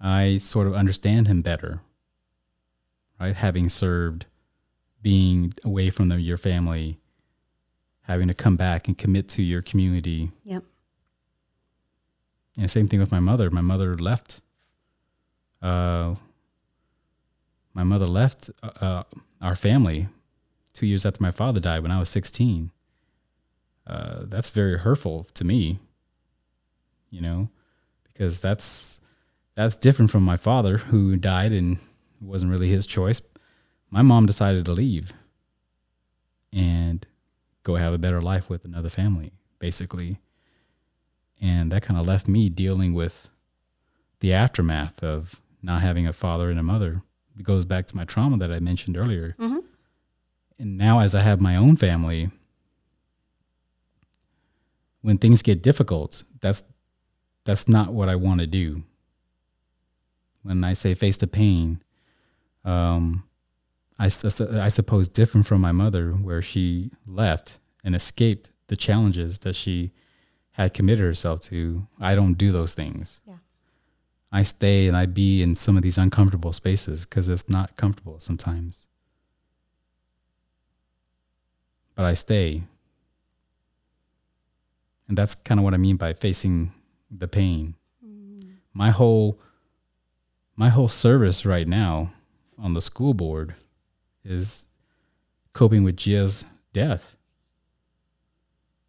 I sort of understand him better. Right? Having served, being away from the, your family, having to come back and commit to your community. Yep. And same thing with my mother. My mother left. Uh, my mother left uh, our family two years after my father died when I was 16. Uh, that's very hurtful to me you know, because that's that's different from my father who died and wasn't really his choice. My mom decided to leave and go have a better life with another family, basically. And that kind of left me dealing with the aftermath of not having a father and a mother. It goes back to my trauma that I mentioned earlier. Mm-hmm. And now, as I have my own family, when things get difficult, that's that's not what I want to do. When I say face the pain, um, I, I suppose different from my mother, where she left and escaped the challenges that she had committed herself to. I don't do those things. Yeah. I stay and I be in some of these uncomfortable spaces because it's not comfortable sometimes. But I stay. And that's kind of what I mean by facing the pain. Mm. My whole my whole service right now on the school board is coping with Gia's death.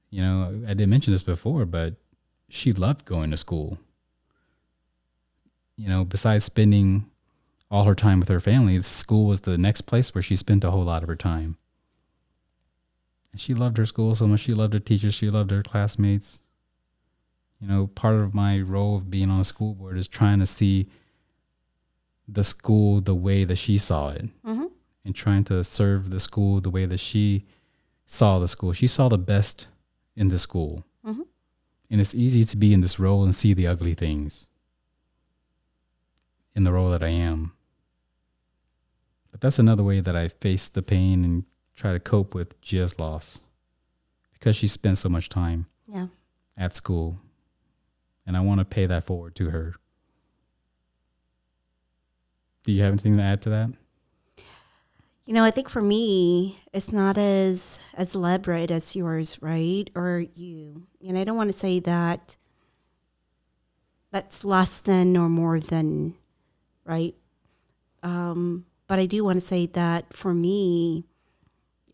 You know, I didn't mention this before, but she loved going to school. You know, besides spending all her time with her family, school was the next place where she spent a whole lot of her time. And she loved her school so much. She loved her teachers. She loved her classmates you know, part of my role of being on a school board is trying to see the school the way that she saw it Mm-hmm. and trying to serve the school the way that she saw the school. She saw the best in the school. Mhm. And it's easy to be in this role and see the ugly things in the role that I am. But that's another way that I face the pain and try to cope with Gia's loss because she spent so much time Yeah. at school. And I want to pay that forward to her. Do you have anything to add to that? You know, I think for me, it's not as as elaborate as yours, right? Or you. And I don't want to say that that's less than or more than, right? Um, but I do want to say that for me,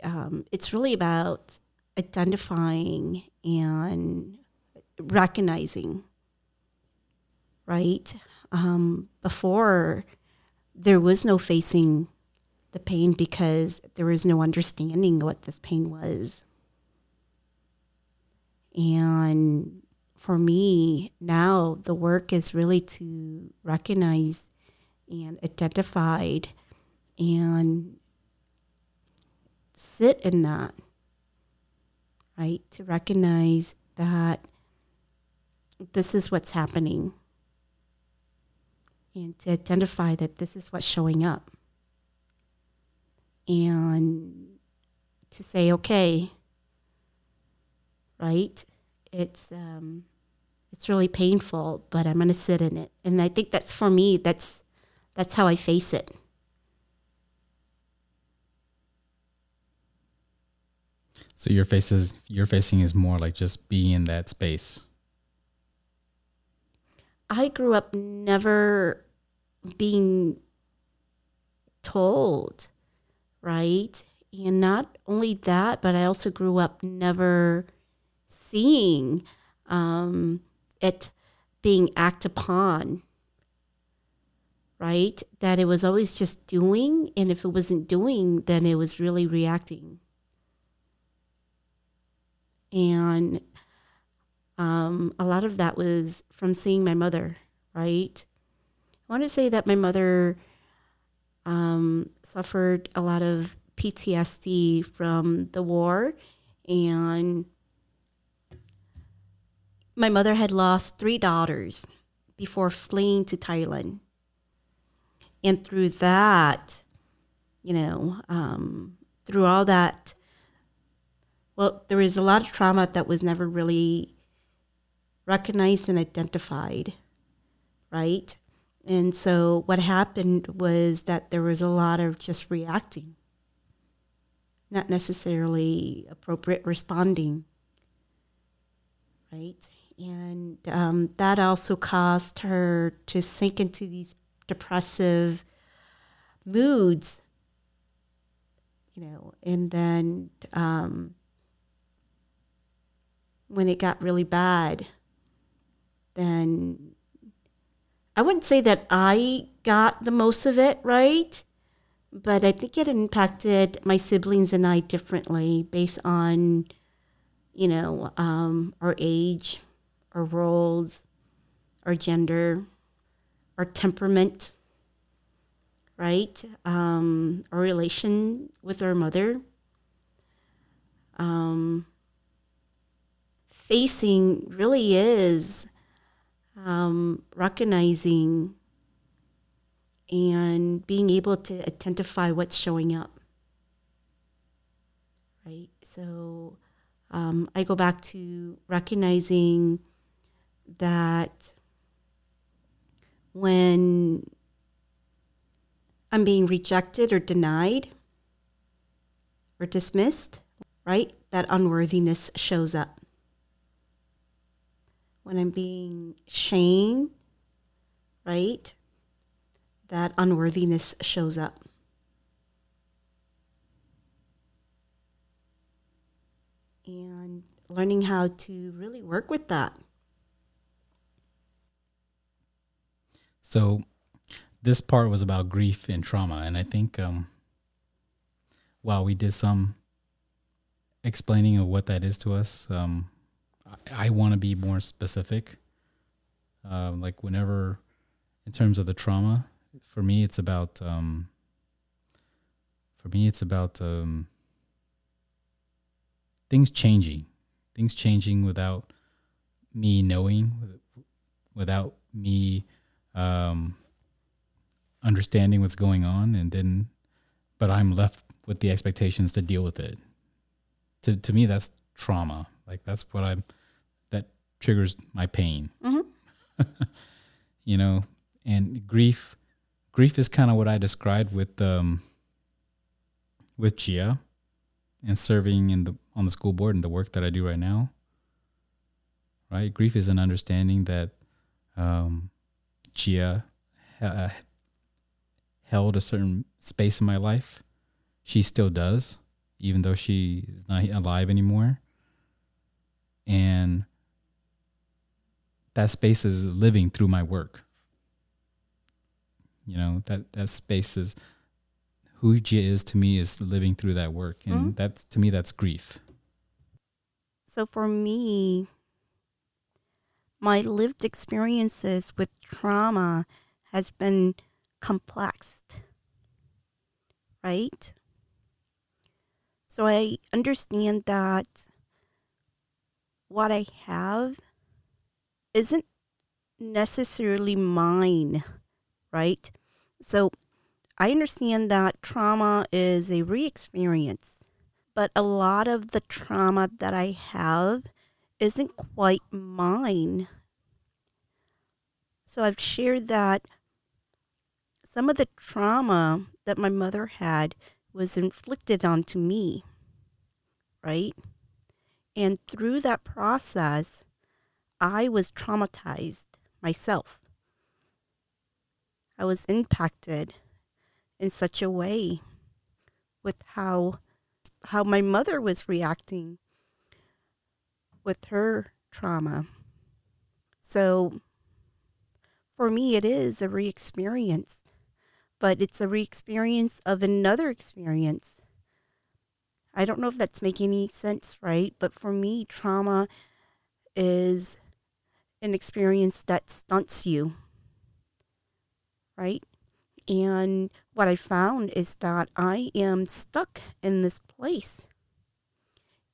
um, it's really about identifying and recognizing, right? Um, before there was no facing the pain because there was no understanding what this pain was. And for me, now the work is really to recognize and identify and sit in that, right? To recognize that this is what's happening and to identify that this is what's showing up and to say, okay, right? It's um, it's really painful, but I'm going to sit in it, and I think that's for me. That's that's how I face it. So your faces, your facing is more like just being in that space. I grew up never being told right? And not only that, but I also grew up never seeing um, it being acted upon, right? That it was always just doing, and if it wasn't doing, then it was really reacting. And um, a lot of that was from seeing my mother, right? I want to say that my mother um, suffered a lot of PTSD from the war, and my mother had lost three daughters before fleeing to Thailand. And through that, you know, um, through all that, well, there was a lot of trauma that was never really recognized and identified, right? And so what happened was that there was a lot of just reacting, not necessarily appropriate responding, right? And um, that also caused her to sink into these depressive moods, you know, and then um, when it got really bad, then I wouldn't say that I got the most of it right, but I think it impacted my siblings and I differently based on, you know, um, our age, our roles, our gender, our temperament, right? Um, our relation with our mother. Um, facing really is um, recognizing and being able to identify what's showing up. Right? So um, I go back to recognizing that when I'm being rejected or denied or dismissed, right, that unworthiness shows up when I'm being shamed, right? That unworthiness shows up. And learning how to really work with that. So, this part was about grief and trauma, and I think um, while we did some explaining of what that is to us, um, I, want to be more specific. Uh, like whenever, in terms of the trauma, for me, it's about. Um, for me, it's about um, things changing, things changing without me knowing, without me um, understanding what's going on, and then, but I'm left with the expectations to deal with it. To to me, that's trauma. Like that's what I'm triggers my pain. Mm-hmm. *laughs* you know, and grief grief is kind of what I described with um with Gia and serving in the on the school board and the work that I do right now. Right, grief is an understanding that um, Gia ha- held a certain space in my life. She still does, even though she is not alive anymore. And that space is living through my work. You know, that, that space is who Gia is to me is living through that work. And Mm-hmm. that's to me that's grief. So for me, my lived experiences with trauma has been complexed. Right? So I understand that what I have isn't necessarily mine, right? So I understand that trauma is a re experience, but a lot of the trauma that I have isn't quite mine. So I've shared that some of the trauma that my mother had was inflicted onto me, right? And through that process, I was traumatized myself. I was impacted in such a way with how how my mother was reacting with her trauma. So for me it is a re-experience, but it's a re-experience of another experience. I don't know if that's making any sense, right? But for me, trauma is an experience that stunts you, right? And what I found is that I am stuck in this place.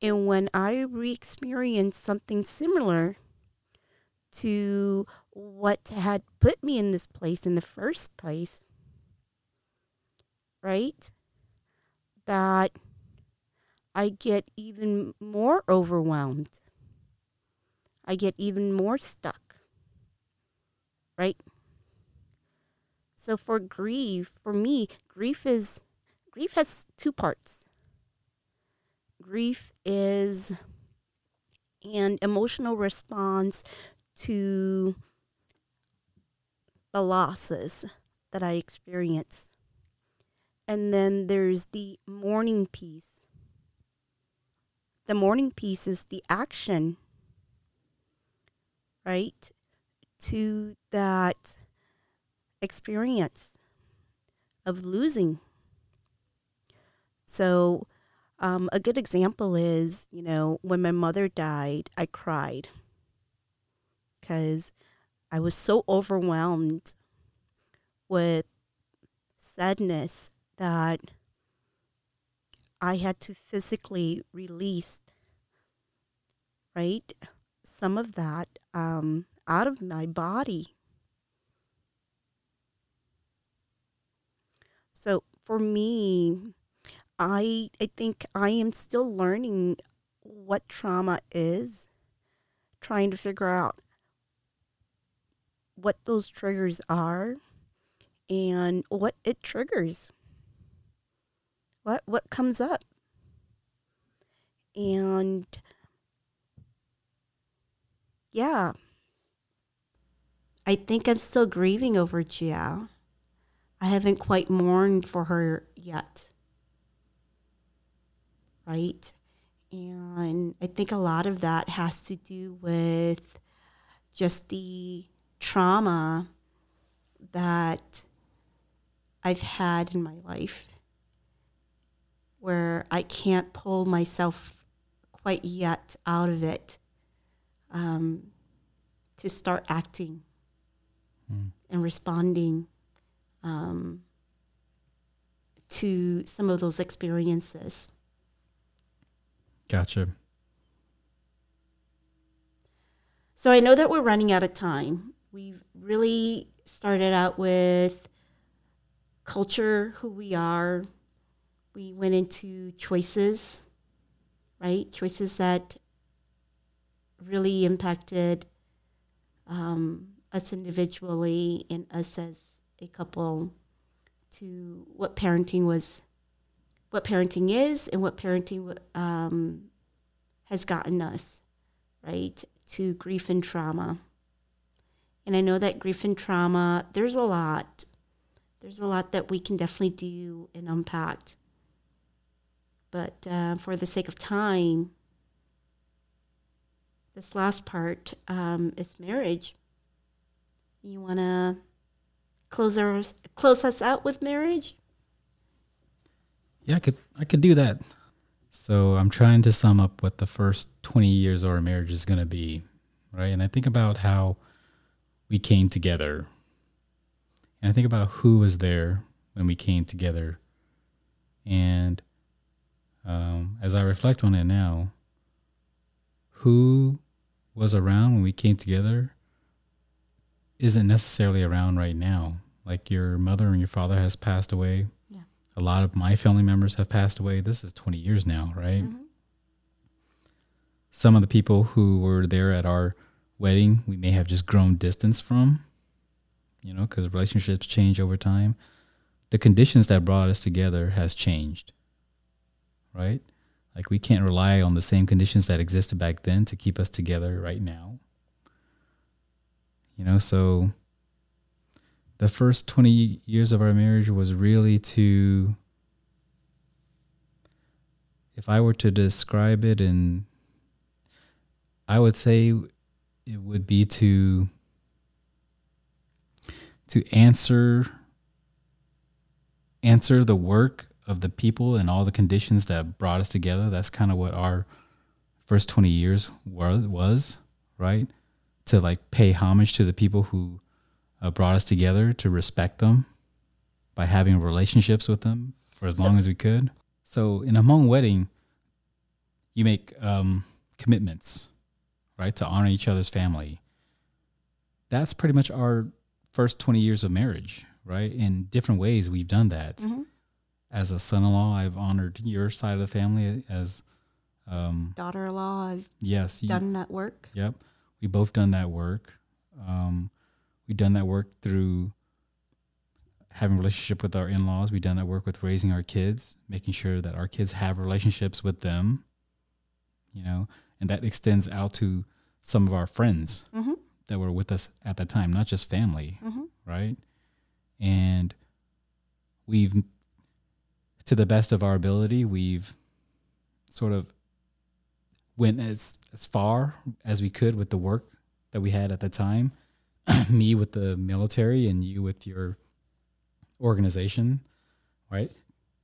And when I re experience something similar to what had put me in this place in the first place, right? That I get even more overwhelmed. I get even more stuck, right? So for grief, for me, grief is grief has two parts. Grief is an emotional response to the losses that I experience. And then there's the mourning piece. The mourning piece is the action, right? To that experience of losing. So, um, a good example is, you know, when my mother died, I cried because I was so overwhelmed with sadness that I had to physically release, right, some of that um, out of my body. So for me, I I think I am still learning what trauma is, trying to figure out what those triggers are and what it triggers. What what comes up? And yeah. I think I'm still grieving over Gia. I haven't quite mourned for her yet. Right? And I think a lot of that has to do with just the trauma that I've had in my life where I can't pull myself quite yet out of it um, to start acting and responding um, to some of those experiences. Gotcha. So I know that we're running out of time. We've really started out with culture, who we are. We went into choices, right? Choices that really impacted um, us individually and us as a couple. to what parenting was, what parenting is, and what parenting um, has gotten us, right? To grief and trauma. And I know that grief and trauma, there's a lot. There's a lot that we can definitely do and unpack. But uh, for the sake of time, this last part um, is marriage. You want to close our close us out with marriage? Yeah, I could I could do that. So I'm trying to sum up what the first 20 years of our marriage is going to be, right? And I think about how we came together. And I think about who was there when we came together. And um, as I reflect on it now, who was around when we came together isn't necessarily around right now. Like your mother and your father has passed away. Yeah. A lot of my family members have passed away. This is 20 years now, right? Mm-hmm. Some of the people who were there at our wedding, we may have just grown distance from, you know, because relationships change over time. The conditions that brought us together has changed, right? Like we can't rely on the same conditions that existed back then to keep us together right now. You know, so the first 20 years of our marriage was really to if I were to describe it and I would say it would be to to answer answer the work of the people and all the conditions that brought us together. That's kind of what our first 20 years was, was right? To like pay homage to the people who uh, brought us together, to respect them by having relationships with them for as So- long as we could. So in a Hmong wedding, you make um, commitments, right, to honor each other's family. That's pretty much our first 20 years of marriage, right? In different ways, we've done that Mhm. As a son-in-law, I've honored your side of the family as, um, Daughter-in-law, I've yes, you, done that work. yep, we both done that work. Um, we've done that work through having a relationship with our in-laws. We've done that work with raising our kids, making sure that our kids have relationships with them. You know, and that extends out to some of our friends Mm-hmm. that were with us at that time, not just family Mm-hmm. right? And we've, to the best of our ability, we've sort of went as as far as we could with the work that we had at the time. *clears throat* Me with the military, and you with your organization, right?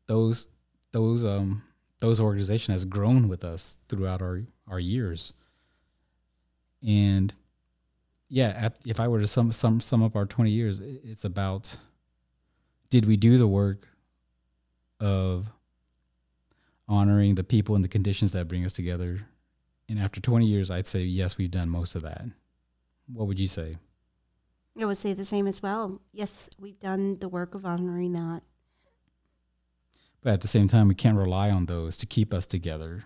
Those those um those organization has grown with us throughout our our years, and yeah, if I were to sum sum sum up our twenty years, it's about did we do the work of honoring the people and the conditions that bring us together? And after twenty years, I'd say yes, we've done most of that. What would you say? I would say the same as well. Yes, we've done the work of honoring that. But at the same time, we can't rely on those to keep us together,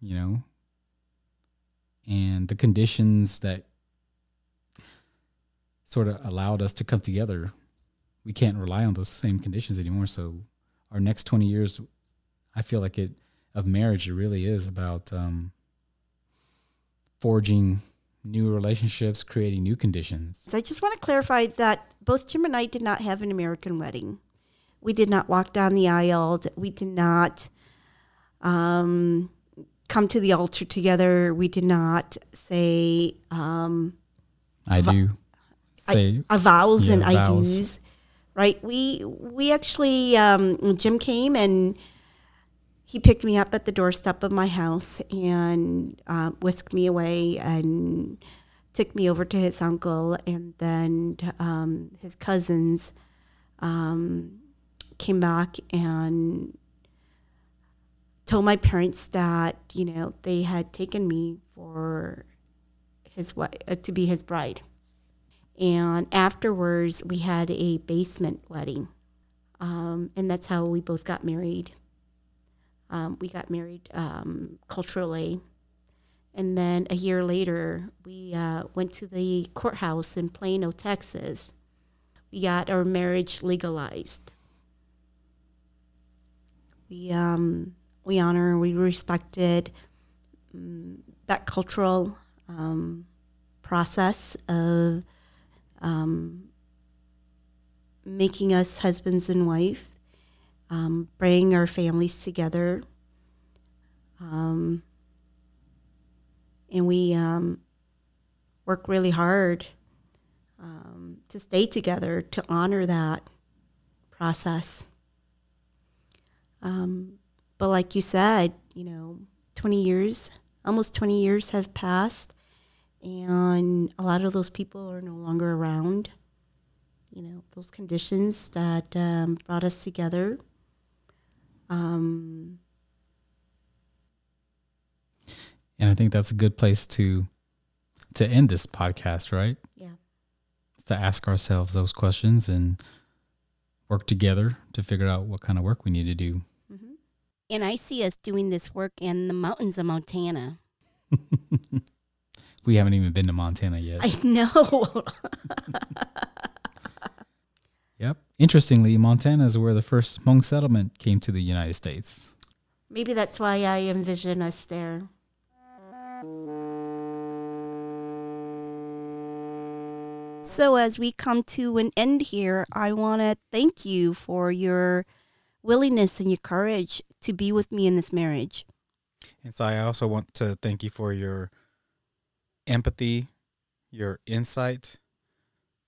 you know? And the conditions that sort of allowed us to come together, we can't rely on those same conditions anymore. So our next 20 years, I feel like it, of marriage, it really is about um, forging new relationships, creating new conditions. So I just want to clarify that both Jim and I did not have an American wedding. We did not walk down the aisle. We did not um, come to the altar together. We did not say um, I do say, uh, vows and Yeah, I do's. Right? We we actually um, Jim came and he picked me up at the doorstep of my house and uh, whisked me away and took me over to his uncle and then um, his cousins um, came back and told my parents that you know they had taken me for his uh, to be his bride and afterwards we had a basement wedding um, and that's how we both got married. Um, we got married um, culturally. And then a year later we uh, went to the courthouse in plano texas. We got our marriage legalized. We um, we honor we respected um, that cultural um, process of um, making us husbands and wife, um, bringing our families together. Um, and we um, work really hard um, to stay together to honor that process. Um, but like you said, you know, 20 years, almost 20 years have passed, and a lot of those people are no longer around. You know, those conditions that um, brought us together. Um, And I think that's a good place to to end this podcast, right? yeah. To ask ourselves those questions and work together to figure out what kind of work we need to do. And I see us doing this work in the mountains of Montana. *laughs* We haven't even been to Montana yet. I know. *laughs* yep. Interestingly, Montana is where the first Hmong settlement came to the United States. Maybe that's why I envision us there. So, as we come to an end here, I want to thank you for your willingness and your courage to be with me in this marriage. And so I also want to thank you for your empathy, your insight,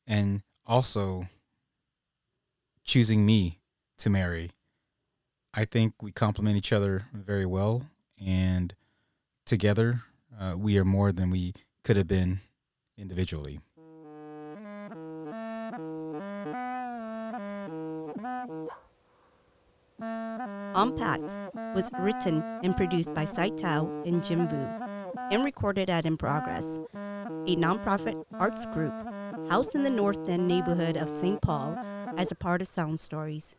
and also choosing me to marry. I think we complement each other very well, and together uh, we are more than we could have been individually. Unpacked was written and produced by Sai Tao and Jim Vu and recorded at In Progress, a nonprofit arts group housed in the North End neighborhood of St. Paul as a part of Sound Stories.